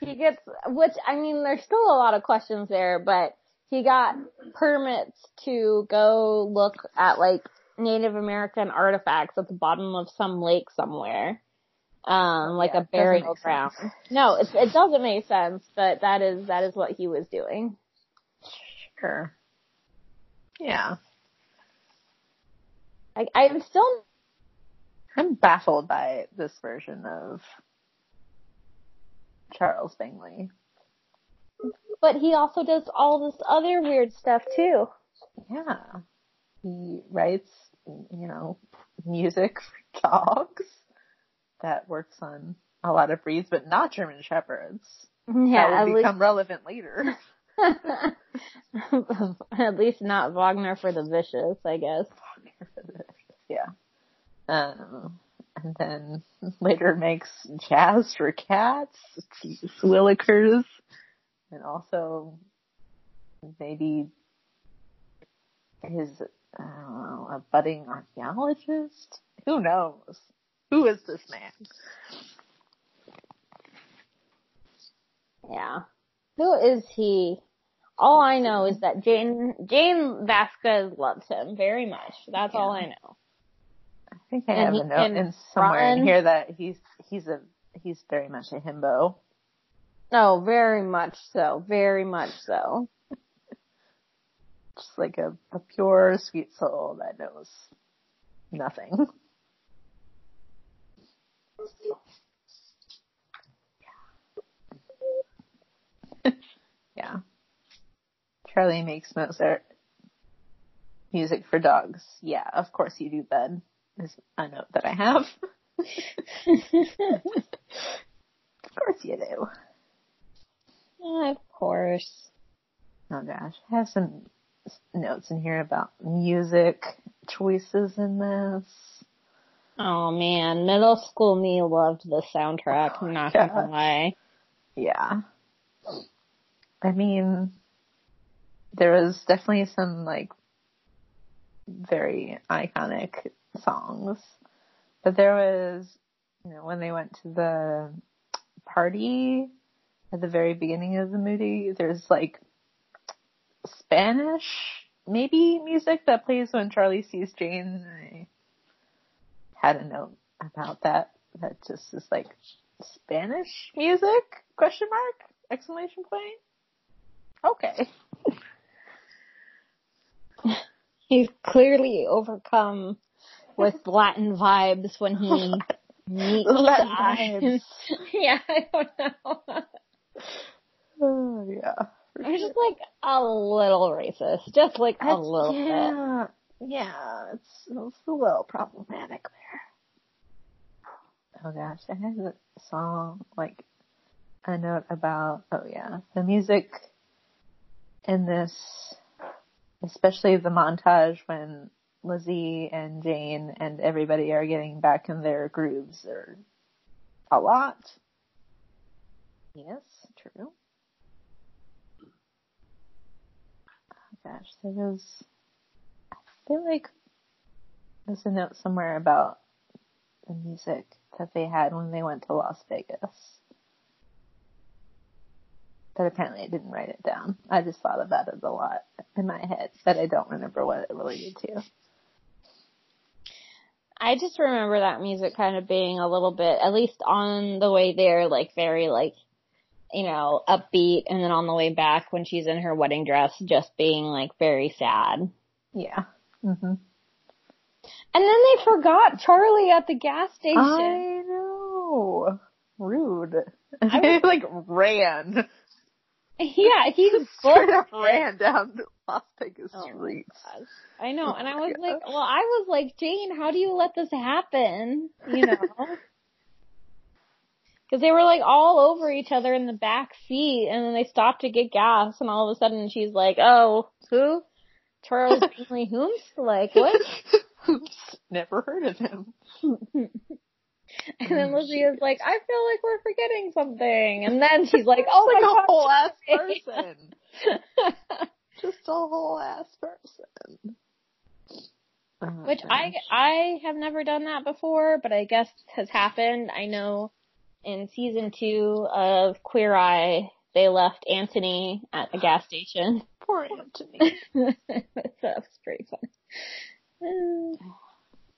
he gets, which I mean, there's still a lot of questions there, but he got permits to go look at like Native American artifacts at the bottom of some lake somewhere. Um, like Yeah, a burial ground. No, it, it doesn't make sense, but that is, that is what he was doing. Sure. Yeah. I, I'm still, I'm baffled by this version of Charles Bingley. but he also does all this other weird stuff too. Yeah. He writes, you know, music for dogs that works on a lot of breeds, but not German Shepherds. Yeah, that at will least, become relevant later. at least not Wagner for the vicious, I guess. yeah. Um, and then later makes jazz for cats, Willikers, and also maybe his, I a budding archaeologist? Who knows? Who is this man? Yeah. Who is he? All I know is that Jane Jane Vasquez loves him very much. That's all I know. I think I And have a note in somewhere in here that he's, he's a, he's very much a himbo. No, very much so. Very much so. Just like a, a pure sweet soul that knows nothing. yeah. Charlie makes Mozart music for dogs. Yeah, of course you do, Ben. Is a note that I have. of course you do. of course. Oh gosh, I have some notes in here about music choices in this. Oh man, middle school me loved the soundtrack, I'm not Yeah. gonna lie. Yeah. I mean, there was definitely some like very iconic songs, but there was, you know, when they went to the party at the very beginning of the movie, there's like Spanish maybe music that plays when Charlie sees Jane. I had a note about that. That just is like Spanish music? Question mark? Exclamation point? Okay. He's clearly overcome with Latin vibes when he meets Latin the vibes. yeah, I don't know. Oh, yeah. I'm just like a little racist, just like a That's- little bit. yeah, yeah, it's, it's a little problematic. Oh gosh, I had a song, like, a note about, oh yeah, the music in this, especially the montage when Lizzie and Jane and everybody are getting back in their grooves are a lot. Yes, true. Oh gosh, there was, I feel like there's a note somewhere about the music that they had when they went to Las Vegas. But apparently I didn't write it down. I just thought about it a lot in my head, but I don't remember what it related to. I just remember that music kind of being a little bit, at least on the way there, like very like, you know, upbeat, and then on the way back when she's in her wedding dress, just being like very sad. Yeah. hmm And then they forgot Charlie at the gas station. I know. Rude. they like ran. Yeah, he was Straight up ran down the Las Vegas Oh, streets. I know, Oh and I was like, well, I was like, Jane, how do you let this happen? You know? Because they were like all over each other in the back seat, and then they stopped to get gas, and all of a sudden she's like, "Oh, who? Charles Bingley Hooms? Like what?" Oops. Never heard of him. And then oh, Lizzie is like, "I feel like we're forgetting something," and then she's like, "Oh like my a god!" whole ass person. Just a whole ass person. Oh, Which I oh, gosh. I have never done that before, but I guess has happened. I know in season two of Queer Eye, they left Antoni at a gas station. poor Antoni. that was pretty fun.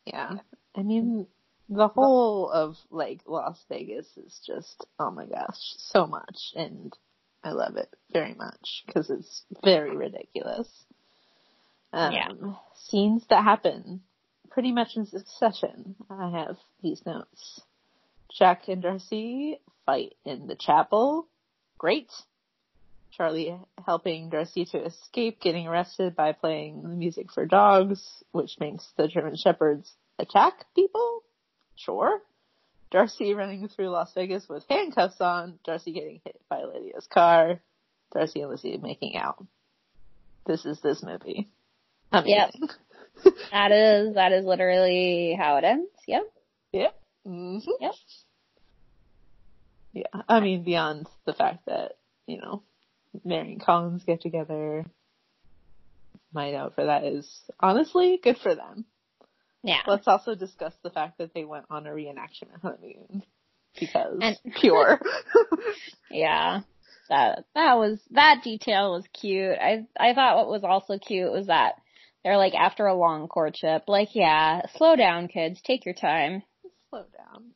Yeah. I mean, the whole of like Las Vegas is just, oh my gosh, so much. And I love it very much because it's very ridiculous. Um, Yeah. Scenes that happen pretty much in succession. I have these notes. Jack and Darcy fight in the chapel. Great. Charlie helping Darcy to escape getting arrested by playing the music for dogs, which makes the German Shepherds attack people. Sure. Darcy running through Las Vegas with handcuffs on. Darcy getting hit by Lydia's car. Darcy and Lizzie making out. This is this movie. Amazing. That is that is literally how it ends. Yep. Yep. hmm Yep. Yeah. I mean, beyond the fact that, you know, Mary and Collins get together, my note for that is honestly good for them. Yeah. Let's also discuss the fact that they went on a reenactment honeymoon because And- pure. Yeah. That that was that detail was cute. I I thought what was also cute was that they're like after a long courtship, like, yeah, slow down kids, take your time. Slow down.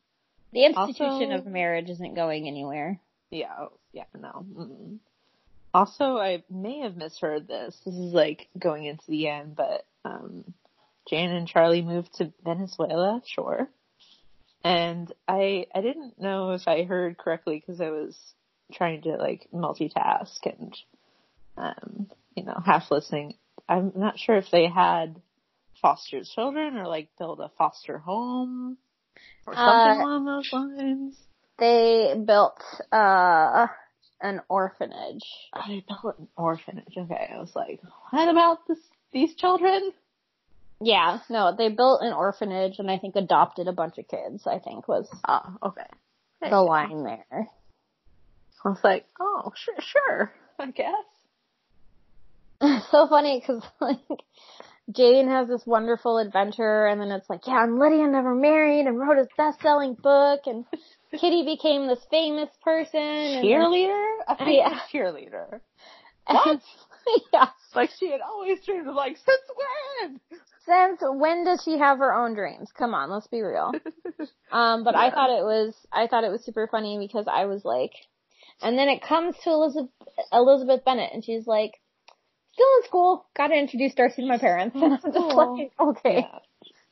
The institution Also- of marriage isn't going anywhere. Yeah, yeah, no. Mm-mm. Also, I may have misheard this. This is like going into the end, but um, Jan and Charlie moved to Venezuela, sure. And I I didn't know if I heard correctly because I was trying to like multitask and um, you know half listening. I'm not sure if they had foster children or like build a foster home or something Uh, along those lines. They built uh an orphanage. Oh, they built an orphanage. Okay, I was like, what about this? These children? Yeah, no, they built an orphanage and I think adopted a bunch of kids, I think was Oh, okay. the line there. I was like, oh, sure, sure, I guess. so funny because like Jane has this wonderful adventure, and then it's like, yeah, and Lydia never married and wrote his best-selling book, and Kitty became this famous person. and Cheerleader? I think Yeah. cheerleader. and- yeah. Like she had always dreamed of like, since when? Since when does she have her own dreams? Come on, let's be real. Um, but I thought it was, I thought it was super funny because I was like, and then it comes to Elizabeth, Elizabeth Bennet, and she's like, still in school, gotta introduce Darcy to my parents, and I'm just like, okay. Yeah.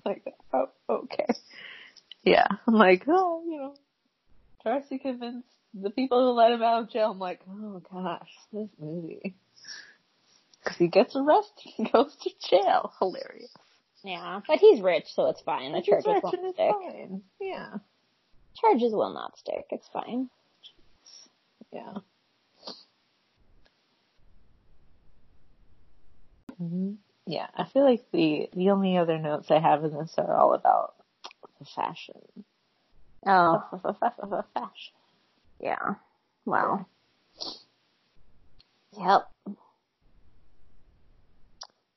Like, oh, okay. Yeah. I'm like, oh, you know, Darcy convinced the people who let him out of jail. I'm like, oh gosh, this movie. Cause he gets arrested and goes to jail. Hilarious. Yeah, but he's rich, so it's fine. The He's charges rich won't and it's stick. fine. Yeah. Charges will not stick. It's fine. Yeah. Hmm Yeah, I feel like the the only other notes I have in this are all about the fashion. Oh, fashion. yeah. Wow. Yep.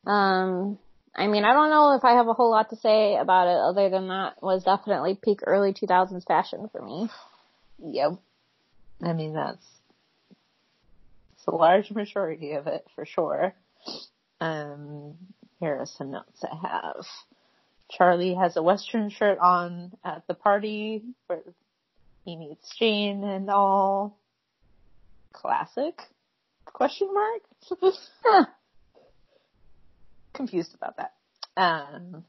Um, I mean, I don't know if I have a whole lot to say about it other than that was definitely peak early 2000s fashion for me. Yep. I mean that's it's a large majority of it for sure. Um, here are some notes I have. Charlie has a western shirt on at the party where he meets Jane and all. Classic? Question mark? Confused about that. Um,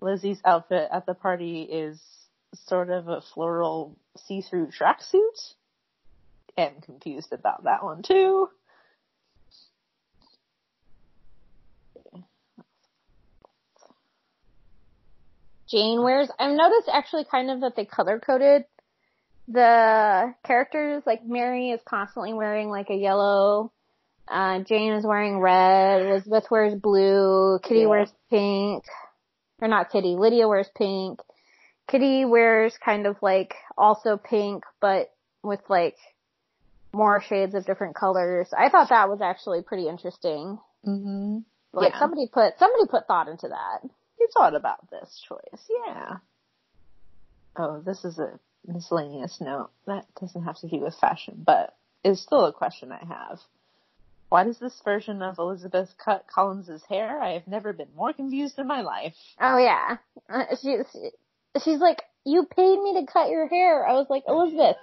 Lizzie's outfit at the party is sort of a floral see-through tracksuit. And confused about that one too. Jane wears, I've noticed actually kind of that they color coded the characters, like Mary is constantly wearing like a yellow, uh, Jane is wearing red, Elizabeth wears blue, Kitty Yeah. wears pink, or not Kitty, Lydia wears pink, Kitty wears kind of like also pink, but with like more shades of different colors. I thought that was actually pretty interesting. Mm-hmm. Like Yeah. somebody put, somebody put thought into that. You thought about this choice, yeah. Oh, this is a miscellaneous note. That doesn't have to do with fashion, but is still a question I have. Why does this version of Elizabeth cut Collins's hair? I have never been more confused in my life. Oh yeah. Uh, she, she's like, you paid me to cut your hair. I was like, Elizabeth,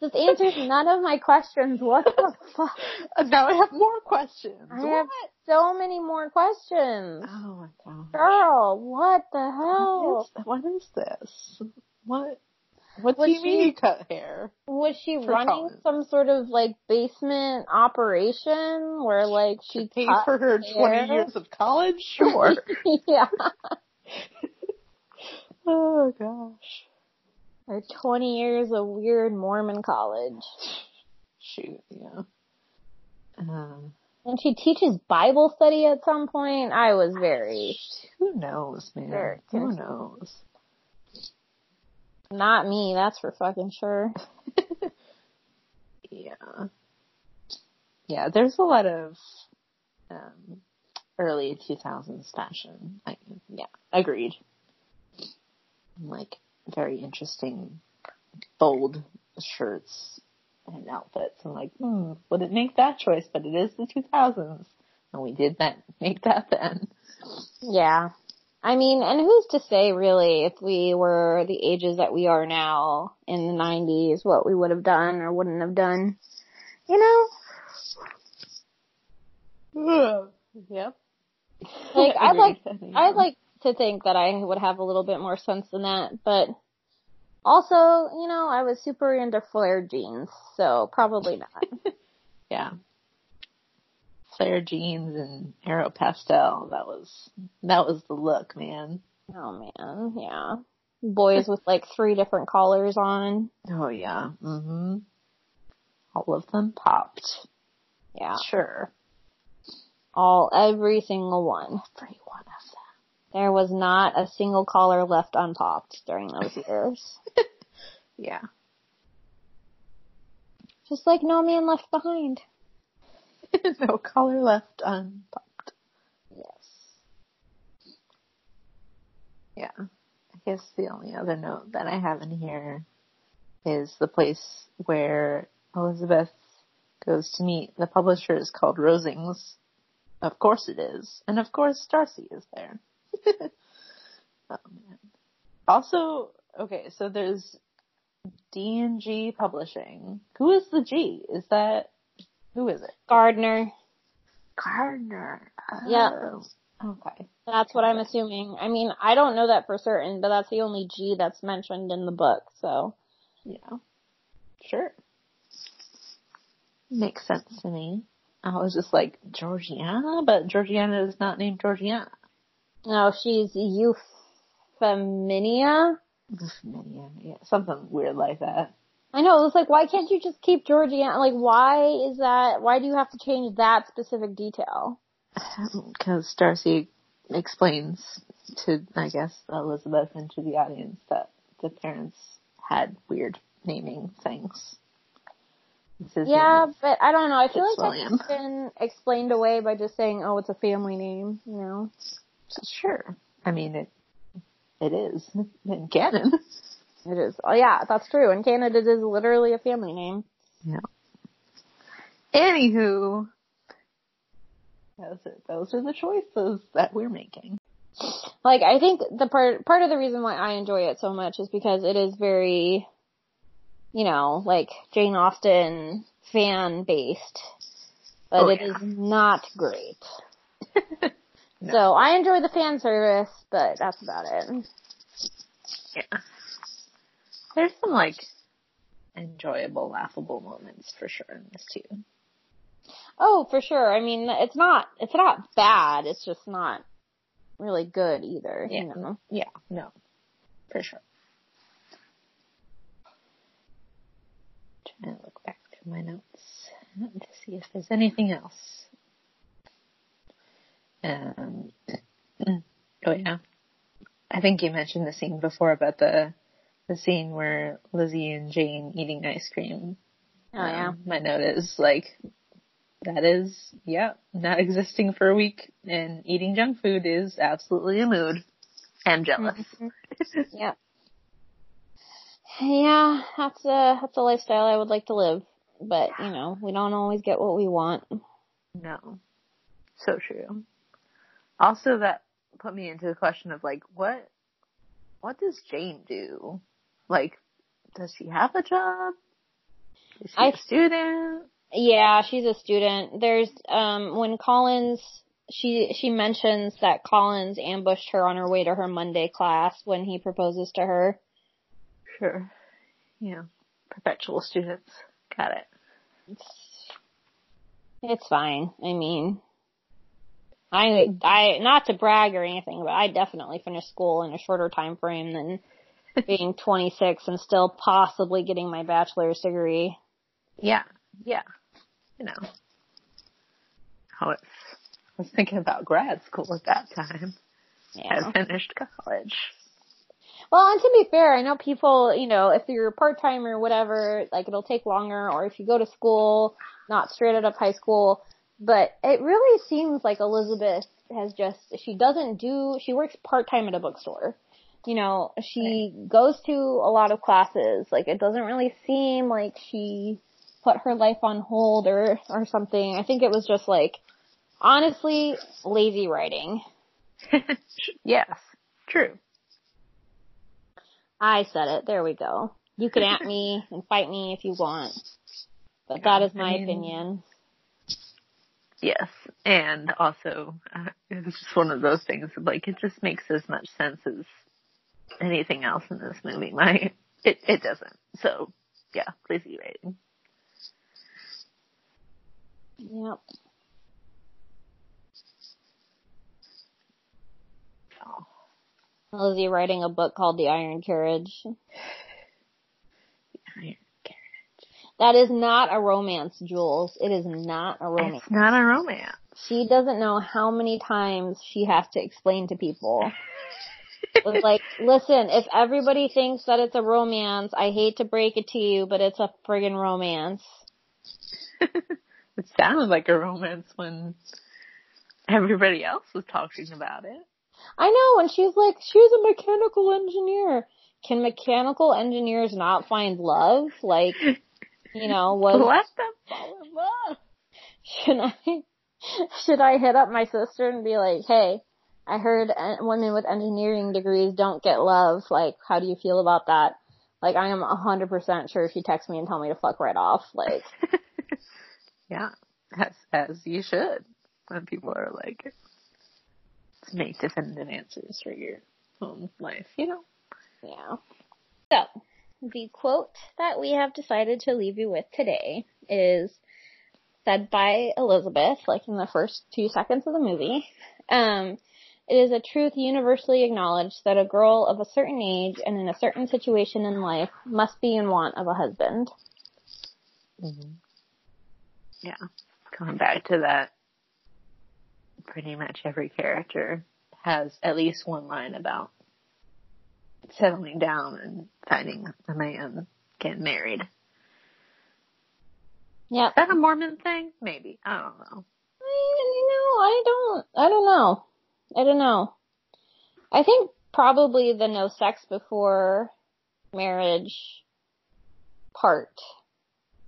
this answers none of my questions. What the fuck? Now I have more questions. I have so many more questions. Oh my god. Girl, what the hell? What is, what is this? What? What do you mean cut hair? Was she running Collins. some sort of like basement operation where like she Pay cut for her twenty years of college? Sure. yeah. oh gosh. Or 20 years of weird Mormon college. Shoot, yeah. Um, And she teaches Bible study at some point. I was very, who knows, man? Very Who knows? not me, that's for fucking sure. Yeah. Yeah, there's a lot of um, early 2000s fashion. I, yeah, agreed. Like, very interesting, bold shirts and outfits. I'm like, hmm, wouldn't make that choice, but it is the 2000s. And we did that, make that then. Yeah. I mean, and who's to say really if we were the ages that we are now in the 90s, what we would have done or wouldn't have done? You know? yep. Like, I'd like, I'd like to think that I would have a little bit more sense than that, but also, you know, I was super into flared jeans, so probably not. Yeah. Flare jeans and Aeropostale. That was that was the look, man. oh man, yeah. Boys with like three different collars on. Oh yeah. Mhm. All of them popped. Yeah. Sure. All, every single one. Every one of them. There was not a single collar left unpopped during those years. Yeah. Just like No Man Left Behind. no collar left unpopped. Yes. Yeah. I guess the only other note that I have in here is the place where Elizabeth goes to meet the publisher is called Rosings. Of course it is. And of course Darcy is there. oh man. Also, okay, so there's D&G Publishing. Who is the G? Is that, who is it? Gardiner. Gardiner. Oh. Yeah. Oh, Okay. That's what I'm assuming. I mean, I don't know that for certain, but that's the only G that's mentioned in the book, so. Yeah. Sure. Makes sense to me. I was just like, Georgiana? But Georgiana is not named Georgiana. No, she's Euphemia. Yeah, yeah, something weird like that. I know, it was like, why can't you just keep Georgiana? Like, why is that, why do you have to change that specific detail? Because Darcy explains to, I guess, Elizabeth and to the audience that the parents had weird naming things. Yeah, but I don't know. I feel like Fitzwilliam. that's been explained away by just saying, oh, it's a family name, you know? Sure. I mean, it, it is in canon. It is. Oh yeah, that's true. In Canada, it is literally a family name. Yeah. Anywho, those are, those are the choices that we're making. Like, I think the part, part of the reason why I enjoy it so much is because it is very, you know, like Jane Austen fan based. But Oh, it yeah. is not great. No. So I enjoy the fan service, but that's about it. Yeah. There's some like enjoyable, laughable moments for sure in this too. Oh, for sure. I mean, it's not, it's not bad. It's just not really good either, Yeah. you know? Yeah, no. For sure. Trying to look back through my notes to see if there's anything else. Um, oh yeah. I think you mentioned the scene before about the the scene where Lizzie and Jane eating ice cream. Oh yeah. Um, my note is like that is yeah, not existing for a week and eating junk food is absolutely a mood. And jealous. Yep. Yeah, that's a, that's a lifestyle I would like to live. But, you know, we don't always get what we want. No. So true. Also that put me into the question of like what what does Jane do? Like does she have a job? Is she I- a student? Yeah, she's a student. There's, um, when Collins, she, she mentions that Collins ambushed her on her way to her Monday class when he proposes to her. Sure. Yeah. Perpetual students. Got it. It's, it's fine. I mean, I, I, not to brag or anything, but I definitely finished school in a shorter time frame than being 26 and still possibly getting my bachelor's degree. Yeah. Yeah. You know. I was, I was thinking about grad school at that time. Yeah. I finished college. Well, and to be fair, I know people, you know, if you're part time or whatever, like it'll take longer, or if you go to school, not straight out of high school. But it really seems like Elizabeth has just, she doesn't do, she works part time at a bookstore. You know, she goes to a lot of classes. Like it doesn't really seem like she put her life on hold or, or something. I think it was just like, honestly, lazy writing. yes. True. I said it. There we go. You can at me and fight me if you want. But that is my I mean- opinion. Yes, and also uh, it was just one of those things. Like it just makes as much sense as anything else in this movie. My it it doesn't. So yeah, lazy rating. Yep. Oh, Lizzie writing a book called The Iron Carriage. I- That is not a romance, Jules. It is not a romance. it's not a romance. She doesn't know how many times she has to explain to people. It's like, listen, if everybody thinks that it's a romance, I hate to break it to you, but it's a friggin' romance. it sounded like a romance when everybody else was talking about it. I know, and she's like, she's a mechanical engineer. Can mechanical engineers not find love? Like, you know, was, Let them fall in love. should I, should I hit up my sister and be like, hey, I heard women with engineering degrees don't get love. Like, how do you feel about that? Like, I am a hundred percent sure she texts me and tell me to fuck right off. Like, yeah, as as you should. When people are like, make definitive answers for your home life, you know. yeah. So, the quote that we have decided to leave you with today is said by Elizabeth, like in the first two seconds of the movie. Um, it is a truth universally acknowledged that a girl of a certain age and in a certain situation in life must be in want of a husband. Mm-hmm. Yeah, going back to that, pretty much every character has at least one line about settling down and finding a man, getting married. Is Yep. that a Mormon thing? Maybe. I don't know. I, no, I don't, I don't know. I don't know. I think probably the no sex before marriage part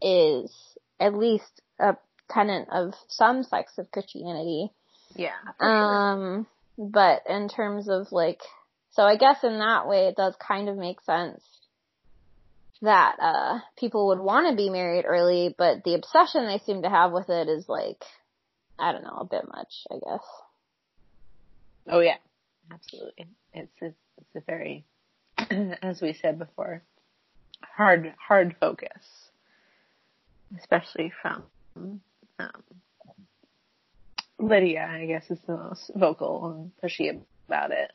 is at least a tenet of some sects of Christianity. Yeah. for sure. Um, but in terms of like, so I guess in that way it does kind of make sense that, uh, people would want to be married early, but the obsession they seem to have with it is like, I don't know, a bit much, I guess. Oh yeah, absolutely. It's it's, it's a very, as we said before, hard hard focus, especially from um, Lydia. I guess is the most vocal and pushy about it,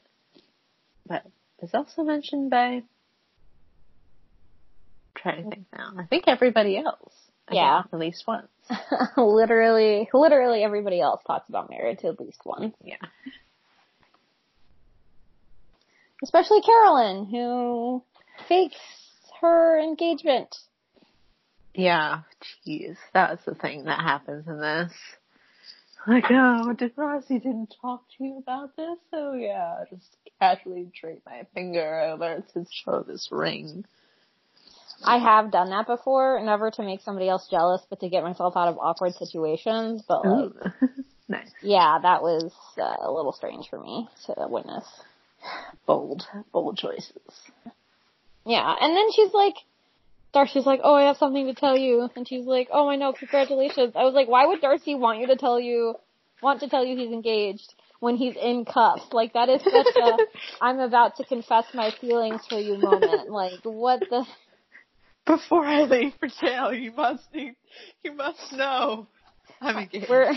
but it's also mentioned by. I'm trying to think now. I think everybody else. Yeah. at least once. literally, literally everybody else talks about marriage at least once. Yeah. Especially Carolyn, who fakes her engagement. Yeah, jeez, that's the thing that happens in this. Like, oh, did Rosie didn't talk to you about this? Oh yeah, just casually drape my finger over to show this ring. I have done that before, never to make somebody else jealous, but to get myself out of awkward situations. But like, nice. yeah, that was uh, a little strange for me to witness. Bold, bold choices. Yeah, and then she's like, Darcy's like, oh, I have something to tell you, and she's like, oh, I know, congratulations. I was like, why would Darcy want you to tell you, want to tell you he's engaged when he's in cuffs? Like that is such a, I'm about to confess my feelings for you moment. Like what the. Before I leave for jail, you must need, you must know. I'm engaged. We're,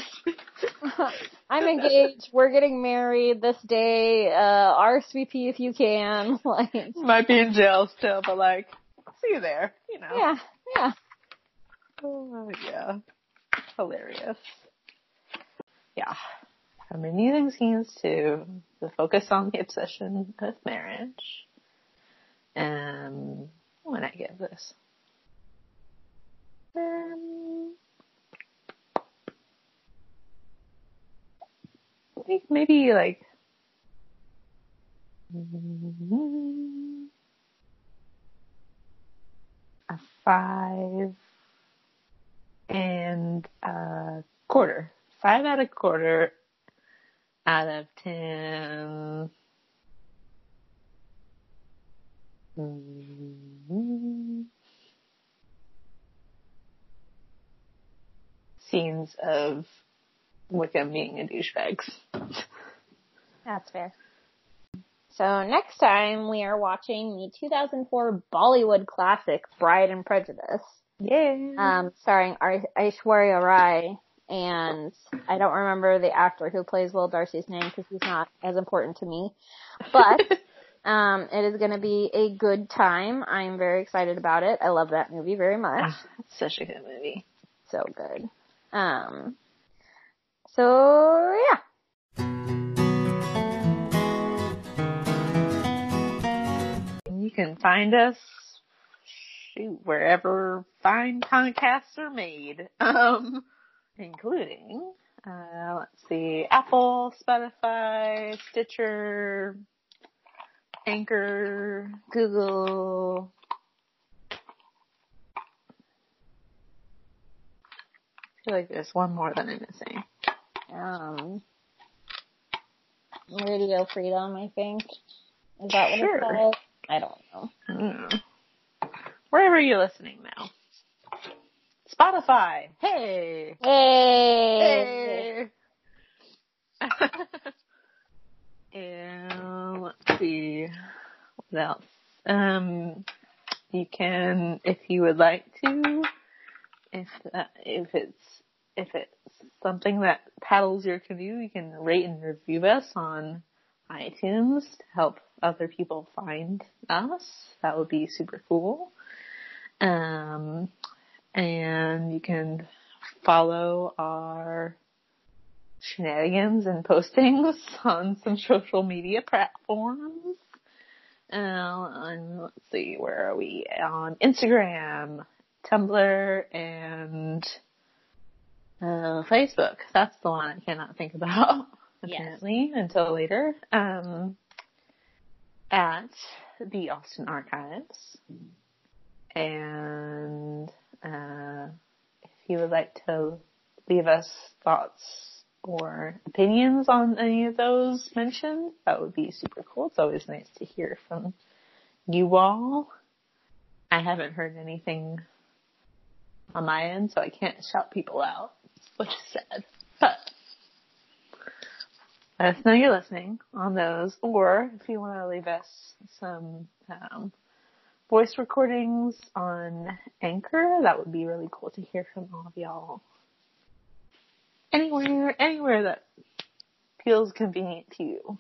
I'm engaged. We're getting married this day. Uh, RSVP if you can. Like, Might be in jail still, but like, see you there. You know. yeah, yeah. Oh, yeah. Hilarious. Yeah. From amusing scenes to the focus on the obsession of marriage. Um, when I give this? Um, I think maybe like a five and a quarter. Five out of quarter out of ten. Mm, Scenes of Wickham being a douchebag. That's fair. So next time we are watching the 2004 Bollywood classic Bride and Prejudice, Yeah. um, starring Aishwarya Rai, and I don't remember the actor who plays Will Darcy's name because he's not as important to me. But um, it is going to be a good time. I'm very excited about it. I love that movie very much. It's such a good movie. So good. Um, so yeah. Can find us, shoot, wherever fine podcasts are made, um, including, uh, let's see, Apple, Spotify, Stitcher, Anchor, Google. I feel like there's one more that I'm missing. Um, Radio Freedom, I think. Is that what Sure. it's called? I don't know. I. Wherever you're listening now. Spotify. Hey. Hey! Hey. and let's see what else. Um, you can, if you would like to, if uh, if it's if it's something that paddles your canoe, you can rate and review us on iTunes to help other people find us. That would be super cool. Um, and you can follow our shenanigans and postings on some social media platforms. Uh, and let's see, where are we? On Instagram, Tumblr, and uh, Facebook. That's the one I cannot think about, Yes. apparently, until later. Um, at the Austen Archives. And uh, if you would like to leave us thoughts or opinions on any of those mentioned, that would be super cool. It's always nice to hear from you all. I haven't heard anything on my end, so I can't shout people out, which is sad. But let us know you're listening on those, or if you want to leave us some um, voice recordings on Anchor, that would be really cool to hear from all of y'all. Anywhere, anywhere that feels convenient to you.